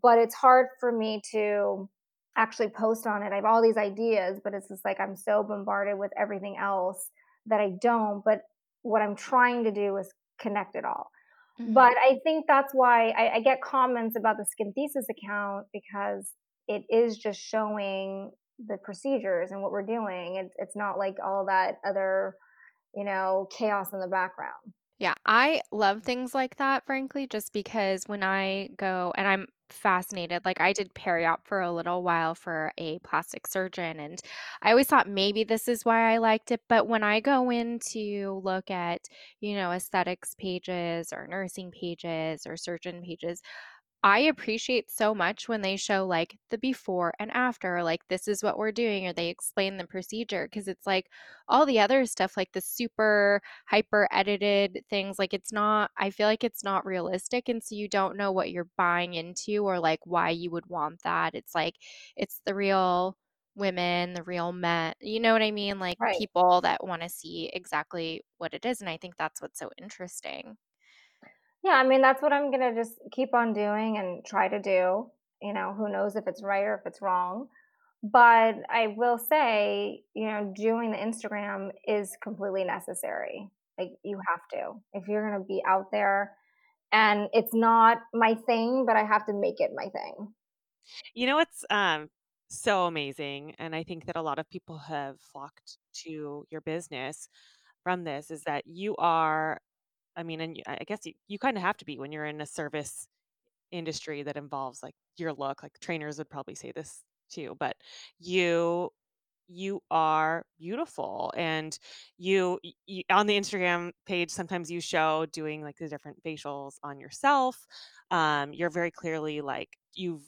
But it's hard for me to actually post on it. I have all these ideas, but it's just like I'm so bombarded with everything else that I don't. But what I'm trying to do is connect it all. Mm-hmm. But I think that's why I, I get comments about the Skin Thesis account because it is just showing the procedures and what we're doing. It's it's not like all that other, you know, chaos in the background. Yeah, I love things like that, frankly, just because when I go and I'm fascinated, like I did peri-op for a little while for a plastic surgeon, and I always thought maybe this is why I liked it. But when I go in to look at, you know, aesthetics pages or nursing pages or surgeon pages, I appreciate so much when they show like the before and after, like this is what we're doing, or they explain the procedure. Cause it's like all the other stuff, like the super hyper edited things, like it's not, I feel like it's not realistic. And so you don't know what you're buying into or like why you would want that. It's like, it's the real women, the real men, you know what I mean? Like right. people that want to see exactly what it is. And I think that's what's so interesting. Yeah, I mean, that's what I'm going to just keep on doing and try to do. You know, who knows if it's right or if it's wrong. But I will say, you know, doing the Instagram is completely necessary. Like, you have to. If you're going to be out there, and it's not my thing, but I have to make it my thing. You know, it's um, so amazing. And I think that a lot of people have flocked to your business from this is that you are I mean, and I guess you, you kind of have to be when you're in a service industry that involves like your look. Like trainers would probably say this too, but you you are beautiful and you, you on the instagram page sometimes you show doing like the different facials on yourself um you're very clearly like you've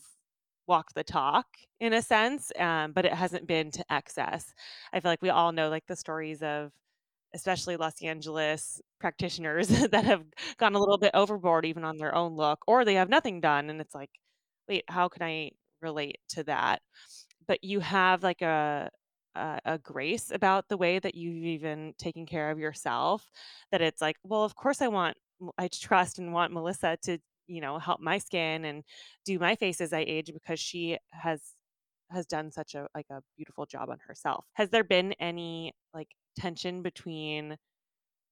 walked the talk in a sense um but it hasn't been to excess i feel like we all know like the stories of especially Los Angeles practitioners that have gone a little bit overboard even on their own look, or they have nothing done. And it's like, wait, how can I relate to that? But you have like a, a, grace about the way that you've even taken care of yourself that it's like, well, of course I want, I trust and want Melissa to, you know, help my skin and do my face as I age because she has has done such a like a beautiful job on herself. Has there been any like tension between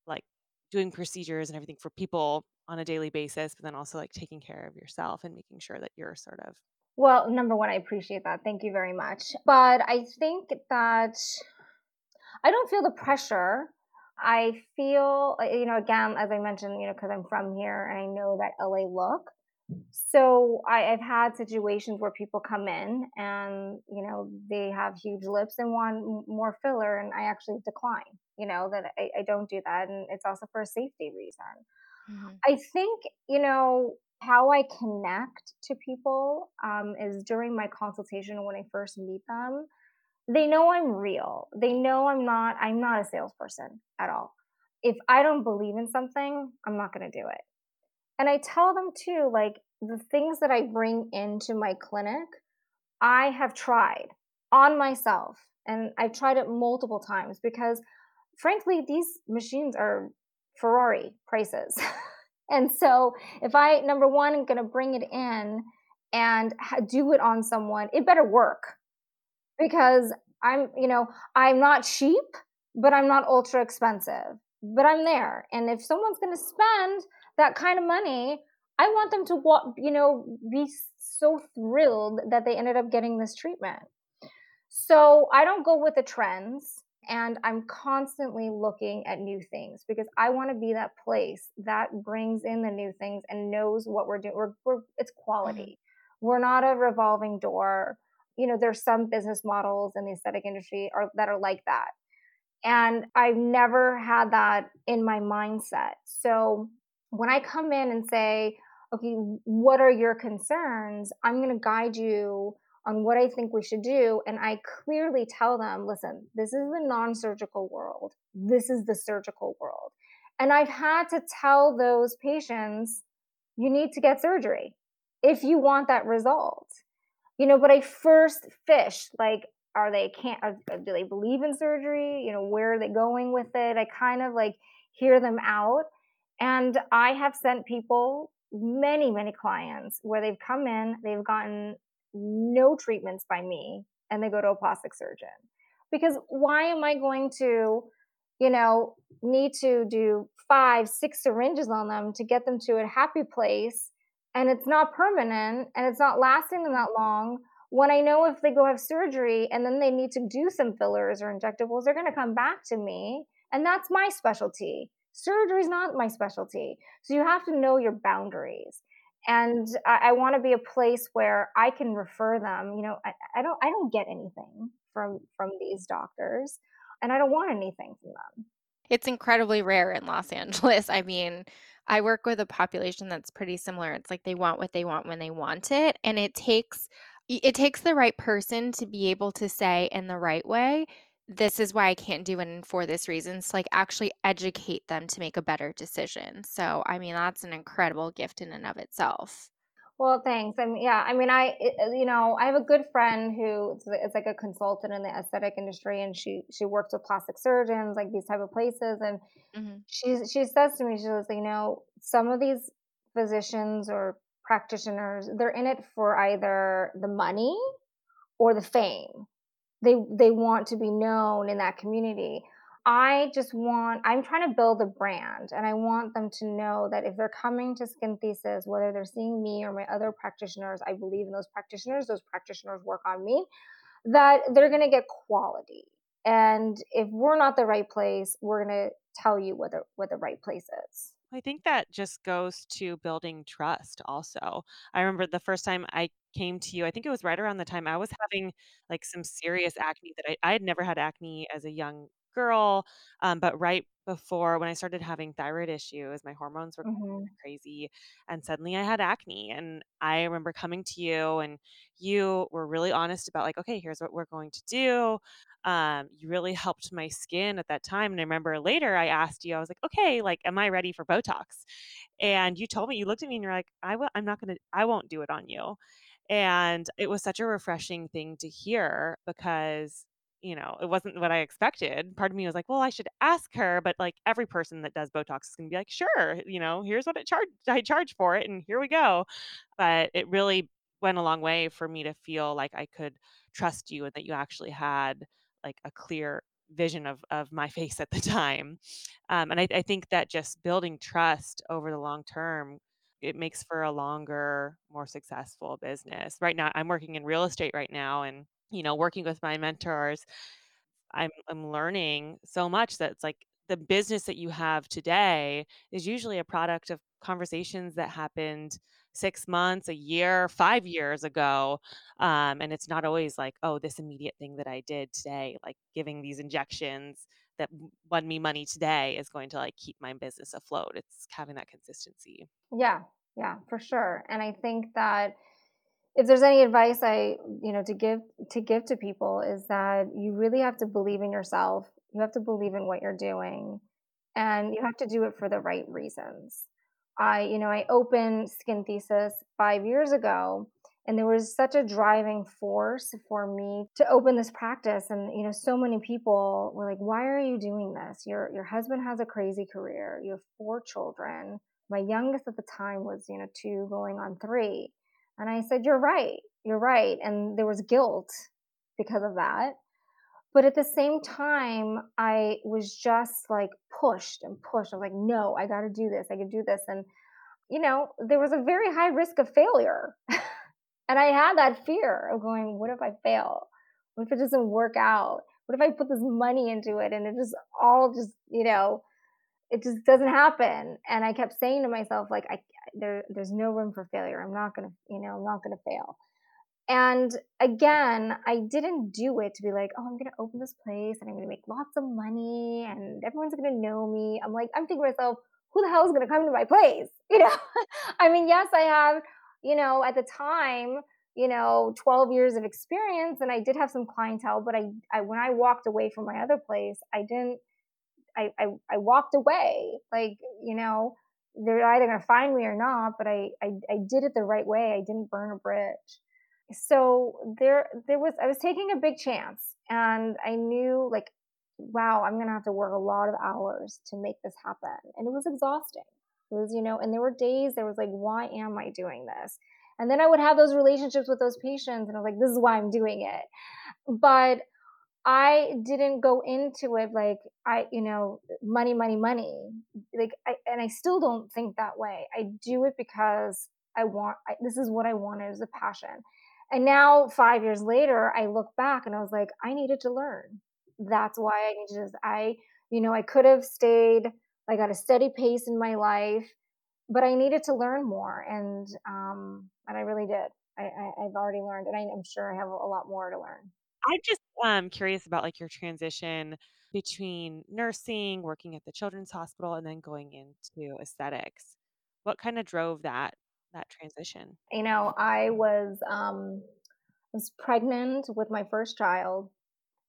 like doing procedures and everything for people on a daily basis, but then also like taking care of yourself and making sure that you're sort of well, number one, I appreciate that. Thank you very much. But I think that I don't feel the pressure. I feel, uh, you know, again, as I mentioned, you know, because I'm from here and I know that LA look. So I, have had situations where people come in and you know they have huge lips and want more filler, and I actually decline. You know that I, I don't do that, and it's also for a safety reason. Mm-hmm. I think you know how I connect to people um, is during my consultation when I first meet them. They know I'm real. They know I'm not. I'm not a salesperson at all. If I don't believe in something, I'm not going to do it. And I tell them too, like the things that I bring into my clinic, I have tried on myself and I've tried it multiple times because frankly, these machines are Ferrari prices. and so if I, number one, am going to bring it in and do it on someone, it better work because I'm, you know, I'm not cheap, but I'm not ultra expensive, but I'm there. And if someone's going to spend that kind of money, I want them to, walk, you know, be so thrilled that they ended up getting this treatment. So I don't go with the trends and I'm constantly looking at new things because I want to be that place that brings in the new things and knows what we're doing. We're, we're it's quality. Mm-hmm. We're not a revolving door. You know, there's some business models in the aesthetic industry are, that are like that. And I've never had that in my mindset. So when I come in and say, okay, what are your concerns? I'm going to guide you on what I think we should do. And I clearly tell them, listen, this is the non surgical world, this is the surgical world. And I've had to tell those patients, you need to get surgery if you want that result. You know, but I first fish like, are they can't, are, uh, do they believe in surgery? You know, where are they going with it? I kind of like hear them out. And I have sent people, many, many clients, where they've come in, they've gotten no treatments by me, and they go to a plastic surgeon. Because why am I going to, you know, need to do five, six syringes on them to get them to a happy place? And it's not permanent and it's not lasting them that long. When I know if they go have surgery and then they need to do some fillers or injectables, they're going to come back to me. And that's my specialty. Surgery is not my specialty. So you have to know your boundaries. And I, I want to be a place where I can refer them. You know, I, I don't I don't get anything from from these doctors, and I don't want anything from them. It's incredibly rare in Los Angeles. I mean, I work with a population that's pretty similar. It's like they want what they want when they want it, and it takes it takes the right person to be able to say in the right way this is why I can't do it and for this reason. So like actually educate them to make a better decision. So I mean that's an incredible gift in and of itself. Well, thanks. I mean, yeah, I mean, I, it, uh, you know, I have a good friend who is like a consultant in the aesthetic industry, and she she works with plastic surgeons, like these type of places, and mm-hmm. she she says to me, she says, you know, some of these physicians or practitioners, they're in it for either the money or the fame they they want to be known in that community. I just want i'm trying to build a brand and i want them to know that if they're coming to skin thesis whether they're seeing me or my other practitioners i believe in those practitioners those practitioners work on me that they're going to get quality. And if we're not the right place we're going to tell you what the what the right place is I think that just goes to building trust also. I remember the first time I came to you, I think it was right around the time I was having like some serious acne that I, I had never had acne as a young girl. Um, but right before when I started having thyroid issues, my hormones were mm-hmm. crazy. And suddenly I had acne. And I remember coming to you and you were really honest about like, okay, here's what we're going to do. Um, you really helped my skin at that time. And I remember later I asked you, I was like, okay, like, am I ready for Botox? And you told me, you looked at me and you're like, I w- I'm not going to, I won't do it on you. And it was such a refreshing thing to hear because you know, it wasn't what I expected. Part of me was like, well, I should ask her, but like every person that does Botox is going to be like, sure, you know, here's what it charge I charge for it and here we go. But it really went a long way for me to feel like I could trust you and that you actually had like a clear vision of of my face at the time. Um, and I, I think that just building trust over the long term it makes for a longer, more successful business. Right now, I'm working in real estate right now, and you know, working with my mentors, I'm I'm learning so much that it's like the business that you have today is usually a product of conversations that happened six months, a year, five years ago. Um, and it's not always like, oh, this immediate thing that I did today, like giving these injections that won me money today is going to like keep my business afloat. It's having that consistency. Yeah, yeah, for sure. And I think that if there's any advice I, you know, to give to give to people is that you really have to believe in yourself. You have to believe in what you're doing and you have to do it for the right reasons. I, you know, I opened Skin Thesis 5 years ago and there was such a driving force for me to open this practice and you know so many people were like why are you doing this your your husband has a crazy career you have four children my youngest at the time was you know 2 going on 3 and I said, You're right. You're right. And there was guilt because of that. But at the same time, I was just like pushed and pushed. I was like, No, I got to do this. I can do this. And, you know, there was a very high risk of failure. and I had that fear of going, What if I fail? What if it doesn't work out? What if I put this money into it and it just all just, you know, it just doesn't happen. And I kept saying to myself, like, I, there, there's no room for failure. I'm not going to, you know, I'm not going to fail. And again, I didn't do it to be like, oh, I'm going to open this place and I'm going to make lots of money and everyone's going to know me. I'm like, I'm thinking to myself, who the hell is going to come to my place? You know, I mean, yes, I have, you know, at the time, you know, 12 years of experience and I did have some clientele, but I, I when I walked away from my other place, I didn't, I, I, I walked away. Like, you know, they're either going to find me or not, but I, I, I did it the right way. I didn't burn a bridge. So there, there was, I was taking a big chance and I knew like, wow, I'm going to have to work a lot of hours to make this happen. And it was exhausting. It was, you know, and there were days there was like, why am I doing this? And then I would have those relationships with those patients and I was like, this is why I'm doing it. But I didn't go into it like I, you know, money, money, money. Like, I, and I still don't think that way. I do it because I want. I, this is what I wanted as a passion. And now, five years later, I look back and I was like, I needed to learn. That's why I needed to. I, you know, I could have stayed like at a steady pace in my life, but I needed to learn more, and um, and I really did. I, I have already learned, and I, I'm sure I have a lot more to learn. I'm just um, curious about like your transition between nursing, working at the children's hospital, and then going into aesthetics. What kind of drove that that transition? You know, I was um, was pregnant with my first child,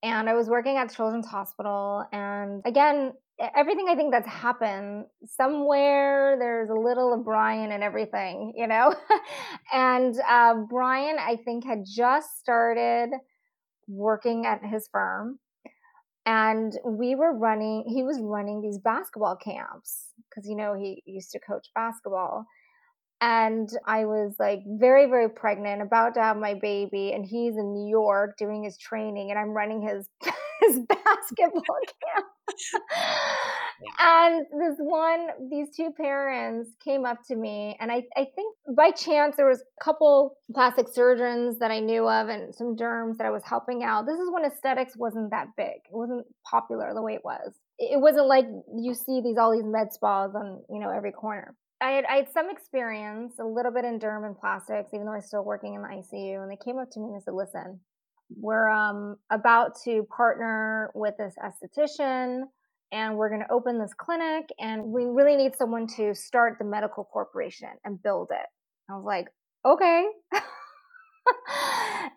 and I was working at Children's Hospital. And again, everything I think that's happened somewhere there's a little of Brian and everything, you know. and uh, Brian, I think, had just started working at his firm and we were running he was running these basketball camps because you know he used to coach basketball. And i was like very very pregnant about to have my baby and he's in new york doing his training and i'm running his his basketball camp and this one these two parents came up to me and I, I think by chance there was a couple plastic surgeons that i knew of and some derms that i was helping out. This is when aesthetics wasn't that big. It wasn't popular the way it was. It wasn't like you see these all these med spas on you know every corner. I had, I had some experience a little bit in derm and plastics even though i was still working in the icu and they came up to me and they said listen we're um, about to partner with this esthetician and we're going to open this clinic and we really need someone to start the medical corporation and build it. I was like, okay.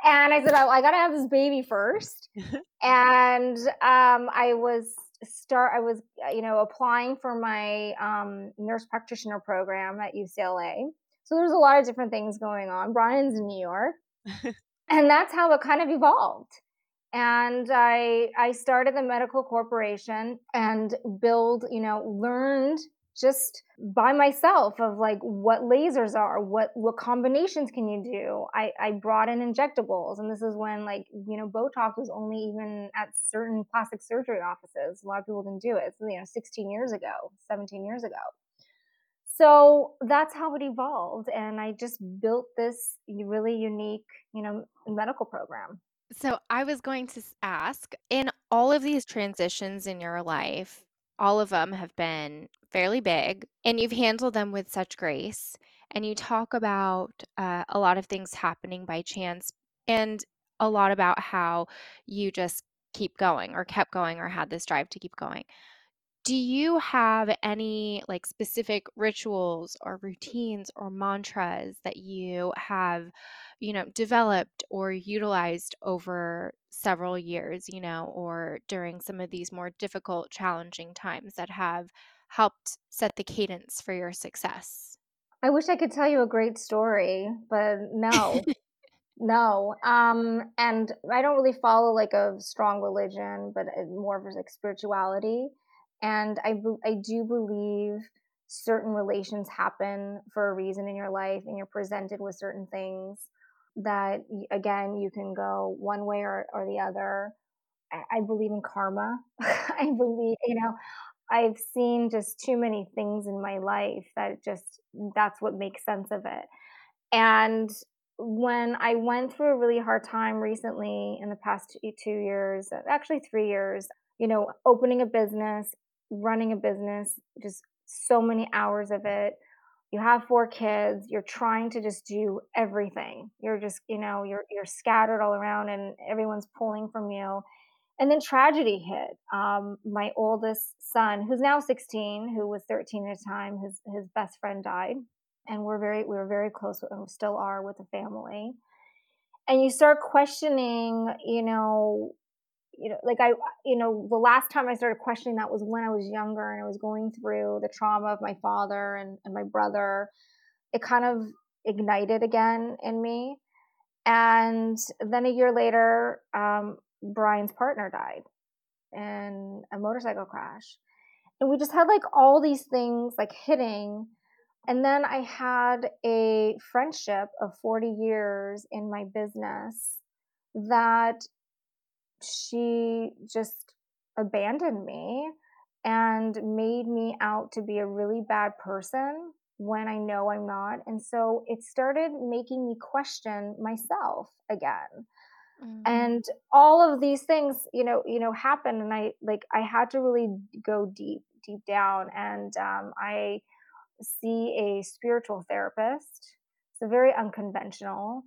and I said, I, I got to have this baby first. and um, I was start, I was, uh, you know, applying for my um, nurse practitioner program at UCLA. So there's a lot of different things going on. Brian's in New York and that's how it kind of evolved and i i started the medical corporation and build you know learned just by myself of like what lasers are what what combinations can you do? I i brought in injectables and this is when like you know botox was only even at certain plastic surgery offices. A lot of people didn't do it you know 16 years ago 17 years ago. So that's how it evolved and i just built this really unique you know medical program so i was going to ask in all of these transitions in your life all of them have been fairly big and you've handled them with such grace and you talk about uh, a lot of things happening by chance and a lot about how you just keep going or kept going or had this drive to keep going do you have any like specific rituals or routines or mantras that you have you know developed or utilized over several years you know or during some of these more difficult challenging times that have helped set the cadence for your success? I wish i could tell you a great story but no. No um and i don't really follow like a strong religion but uh, more of like spirituality and I, I do believe certain relations happen for a reason in your life and you're presented with certain things that again you can go one way or, or the other. I, I believe in karma. I believe you know i've seen just too many things in my life that just that's what makes sense of it. And when i went through a really hard time recently in the past two years actually three years you know opening a business running a business, just so many hours of it. You have four kids, you're trying to just do everything. You're just, you know, you're you're scattered all around and everyone's pulling from you. and then tragedy hit. Um, my oldest son, who's now 16, who was 13 at the time, his his best friend died, and we're very we were very close, and we still are with the family. And you start questioning, you know, you know, like I, you know, the last time I started questioning that was when I was younger and I was going through the trauma of my father and, and my brother. It kind of ignited again in me. And then a year later, um, Brian's partner died in a motorcycle crash. And we just had like all these things like hitting. And then I had a friendship of 40 years in my business that she just abandoned me and made me out to be a really bad person when I know I'm not. And so it started making me question myself again. Mm-hmm. And all of these things, you know, you know, happened and I like I had to really go deep, deep down. And um, I see a spiritual therapist. It's a very unconventional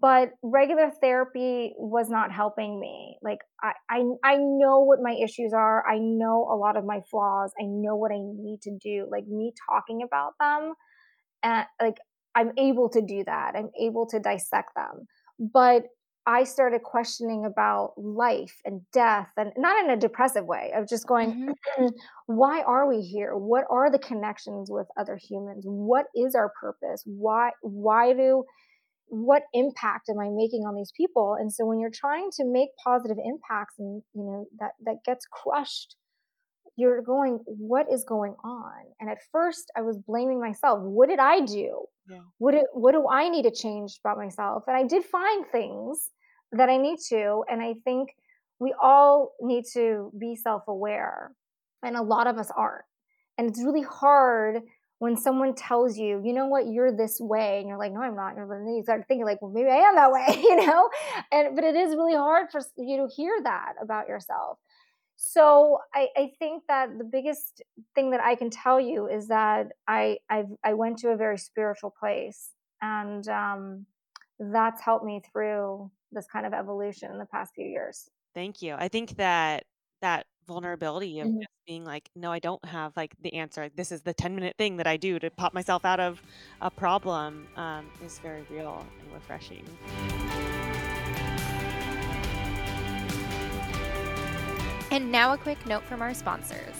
but regular therapy was not helping me. Like I, I i know what my issues are. I know a lot of my flaws. I know what i need to do. Like me talking about them and like i'm able to do that. I'm able to dissect them. But i started questioning about life and death and not in a depressive way of just going mm-hmm. why are we here? What are the connections with other humans? What is our purpose? Why why do what impact am I making on these people? And so when you're trying to make positive impacts and you know that that gets crushed, you're going, what is going on? And at first I was blaming myself. What did I do? Yeah. What do, what do I need to change about myself? And I did find things that I need to. And I think we all need to be self-aware. And a lot of us aren't. And it's really hard when someone tells you, you know what, you're this way, and you're like, no, I'm not. And then you start thinking, like, well, maybe I am that way, you know? And but it is really hard for you to hear that about yourself. So I, I think that the biggest thing that I can tell you is that I I've, I went to a very spiritual place, and um, that's helped me through this kind of evolution in the past few years. Thank you. I think that that vulnerability of mm-hmm. just being like, no, I don't have like the answer. This is the 10 minute thing that I do to pop myself out of a problem um, is very real and refreshing. And now a quick note from our sponsors.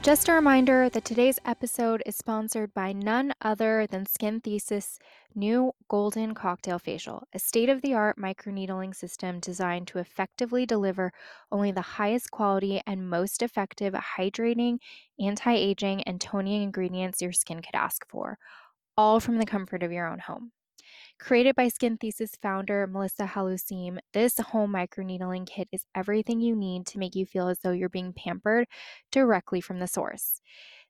Just a reminder that today's episode is sponsored by none other than Skin Thesis new Golden Cocktail Facial, a state of the art microneedling system designed to effectively deliver only the highest quality and most effective hydrating, anti aging, and toning ingredients your skin could ask for, all from the comfort of your own home. Created by Skin Thesis founder Melissa Halousim, this home microneedling kit is everything you need to make you feel as though you're being pampered directly from the source.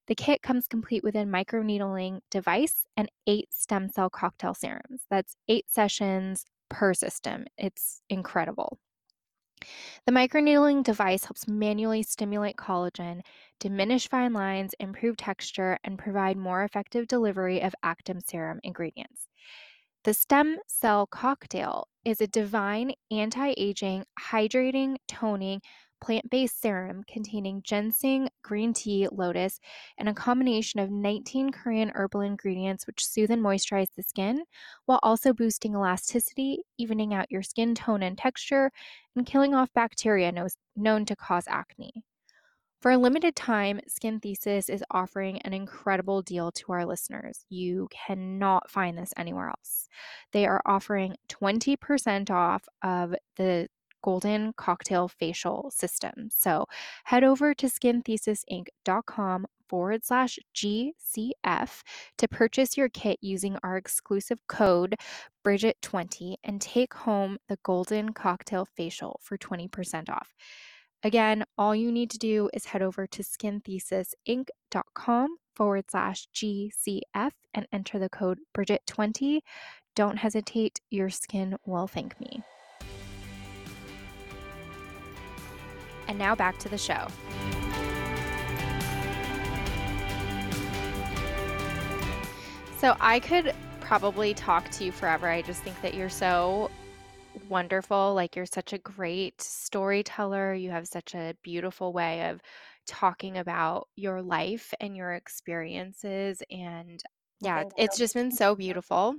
The kit comes complete with a microneedling device and eight stem cell cocktail serums. That's eight sessions per system. It's incredible. The microneedling device helps manually stimulate collagen, diminish fine lines, improve texture, and provide more effective delivery of active serum ingredients. The stem cell cocktail is a divine anti aging, hydrating, toning, plant based serum containing ginseng, green tea, lotus, and a combination of 19 Korean herbal ingredients which soothe and moisturize the skin while also boosting elasticity, evening out your skin tone and texture, and killing off bacteria known to cause acne. For a limited time, Skin Thesis is offering an incredible deal to our listeners. You cannot find this anywhere else. They are offering 20% off of the golden cocktail facial system. So head over to skinthesisinc.com forward slash GCF to purchase your kit using our exclusive code Bridget20 and take home the golden cocktail facial for 20% off. Again, all you need to do is head over to skinthesisinc.com forward slash GCF and enter the code Bridget20. Don't hesitate, your skin will thank me. And now back to the show. So I could probably talk to you forever. I just think that you're so wonderful. Like, you're such a great storyteller. You have such a beautiful way of talking about your life and your experiences. And yeah, Thank it's you. just been so beautiful.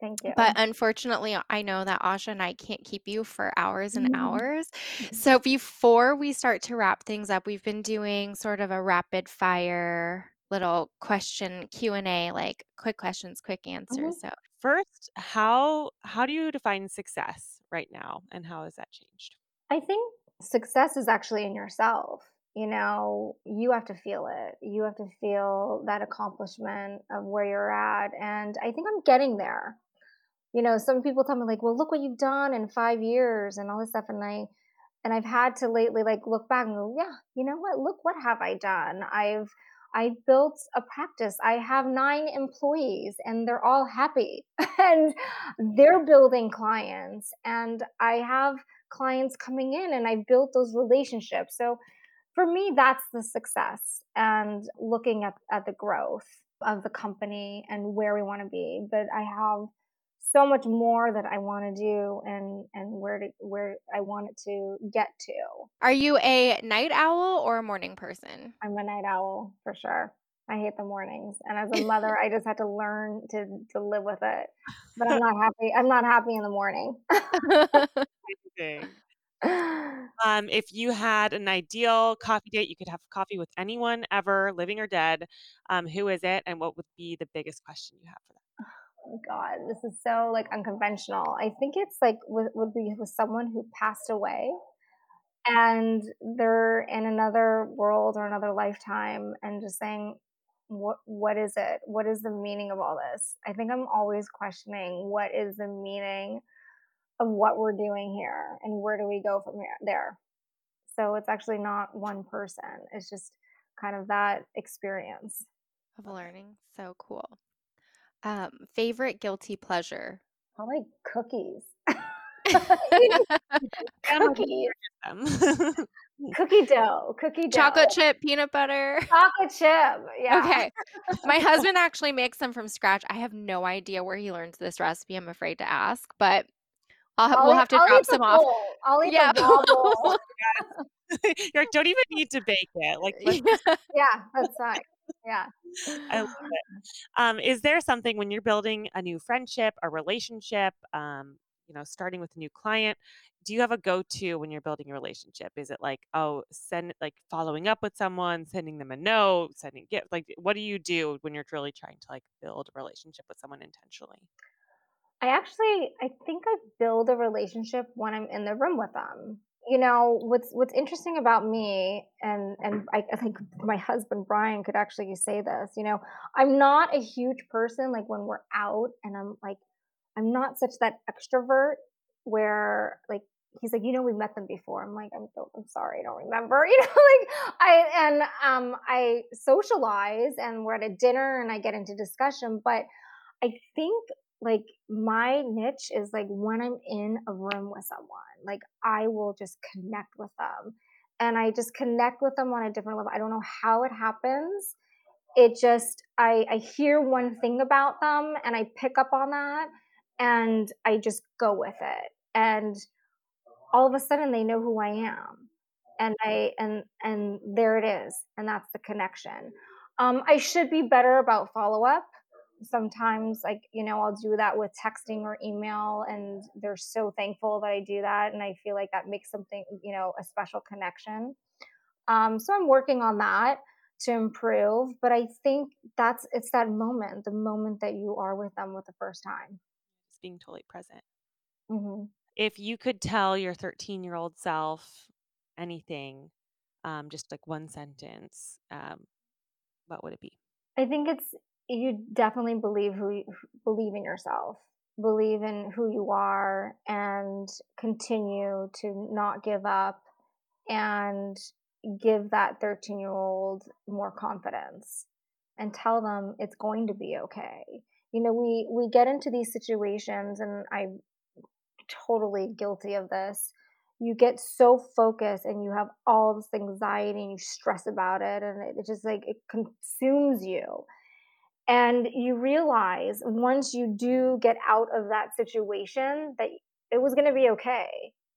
Thank you. But unfortunately, I know that Asha and I can't keep you for hours and Mhm. hours. So before we start to wrap things up, we've been doing sort of a rapid fire little question Q&A, like quick questions, quick answers. Mhm. So First, how how do you define success right now, and how has that changed? I think success is actually in yourself. You know, you have to feel it. You have to feel that accomplishment of where you're at. And I think I'm getting there. You know, some people tell me like, well, look what you've done in five years and all this stuff. And I, and I've had to lately like look back and go, yeah, you know what? Look, what have I done? I've, I built a practice. I have nine employees and they're all happy and they're building clients and I have clients coming in and I built those relationships. So for me, that's the success and looking at, at the growth of the company and where we want to be. But I have so much more that I want to do and and where to where I want it to get to. are you a night owl or a morning person? I'm a night owl for sure. I hate the mornings, and as a mother, I just had to learn to to live with it. But I'm not happy. I'm not happy in the morning. Um, if you had an ideal coffee date, you could have coffee with anyone ever, living or dead. Um, who is it, and what would be the biggest question you have for them? God, this is so like unconventional. I think it's like would, would be with someone who passed away and they're in another world or another lifetime and just saying what what is it? What is the meaning of all this? I think I'm always questioning what is the meaning of what we're doing here and where do we go from here there. So it's actually not one person. It's just kind of that experience. of learning. So cool. Um, favorite guilty pleasure? Probably cookies. Cookies. Cookie dough. Cookie dough. Chocolate chip, peanut butter. Chocolate chip. Yeah. Okay. My husband actually makes them from scratch. I have no idea where he learns this recipe. I'm afraid to ask, but I'll, I'll we'll eat- have to I'll drop some off. I'll eat Yeah. the raw. You're like, don't even need to bake it. Like, let's yeah, that's fine. Yeah. I love it. Um, is there something when you're building a new friendship, a relationship, um, you know, starting with a new client? Do you have a go-to when you're building a relationship? Is it like, oh, send like following up with someone, sending them a note, sending gift? Like, what do you do when you're really trying to like build a relationship with someone intentionally? I actually I think I build a relationship when I'm in the room with them. You know, what's what's interesting about me and and I, I think my husband Brian could actually say this, you know, I'm not a huge person like when we're out and I'm like I'm not such that extrovert where like he's like, you know, we met them before. I'm like, I'm I'm sorry, I don't remember. You know, like I and um I socialize and we're at a dinner and I get into discussion, but I think like my niche is like when I'm in a room with someone, like I will just connect with them. And I just connect with them on a different level. I don't know how it happens. It just I I hear one thing about them and I pick up on that and I just go with it. And all of a sudden they know who I am. And I and and there it is. And that's the connection. Um, I should be better about follow up sometimes like you know i'll do that with texting or email and they're so thankful that i do that and i feel like that makes something you know a special connection um, so i'm working on that to improve but i think that's it's that moment the moment that you are with them with the first time Just being totally present. hmm If you could tell your 13 year old self anything, um, just like one sentence, um, what would it be? I think it's you definitely believe who you, believe in yourself, believe in who you are, and continue to not give up and give that 13 year old more confidence and tell them it's going to be okay. You know, we we get into these situations, and I'm totally guilty of this. You get so focused and you have all this anxiety and you stress about it, and it, it just like it consumes you and you realize once you do get out of that situation that it was going to be okay.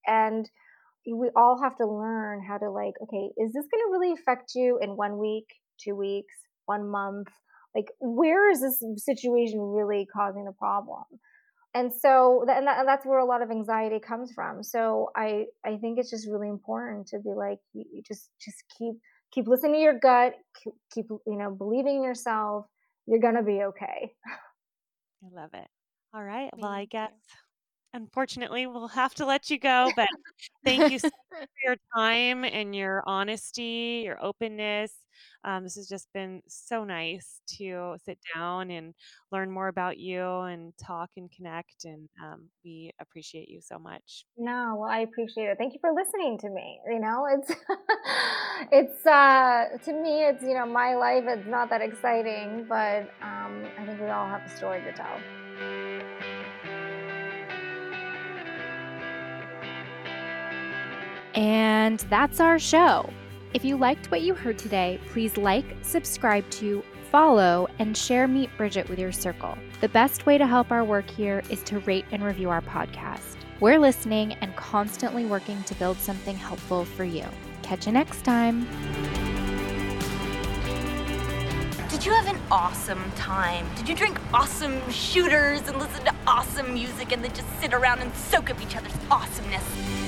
And we all have to learn how to like, okay, is this going to really affect you in one week, two weeks, one month? Like, where is this situation really causing the problem? And so, and, that, and that's where a lot of anxiety comes from. So I, I think it's just really important to be like, you, just, just keep, keep listening to your gut, keep, keep, you know, believing in yourself. You're gonna be okay. I love it. All right. Well, I guess unfortunately we'll have to let you go, but thank you so much for your time and your honesty, your openness. Um, this has just been so nice to sit down and learn more about you and talk and connect. And um, we appreciate you so much. No, well, I appreciate it. Thank you for listening to me. You know, it's it's uh, to me, it's you know, my life. It's not that exciting, but um, I think we all have a story to tell. And that's our show. If you liked what you heard today, please like, subscribe to, follow, and share Meet Bridget with your circle. The best way to help our work here is to rate and review our podcast. We're listening and constantly working to build something helpful for you. Catch you next time. Did you have an awesome time? Did you drink awesome shooters and listen to awesome music and then just sit around and soak up each other's awesomeness?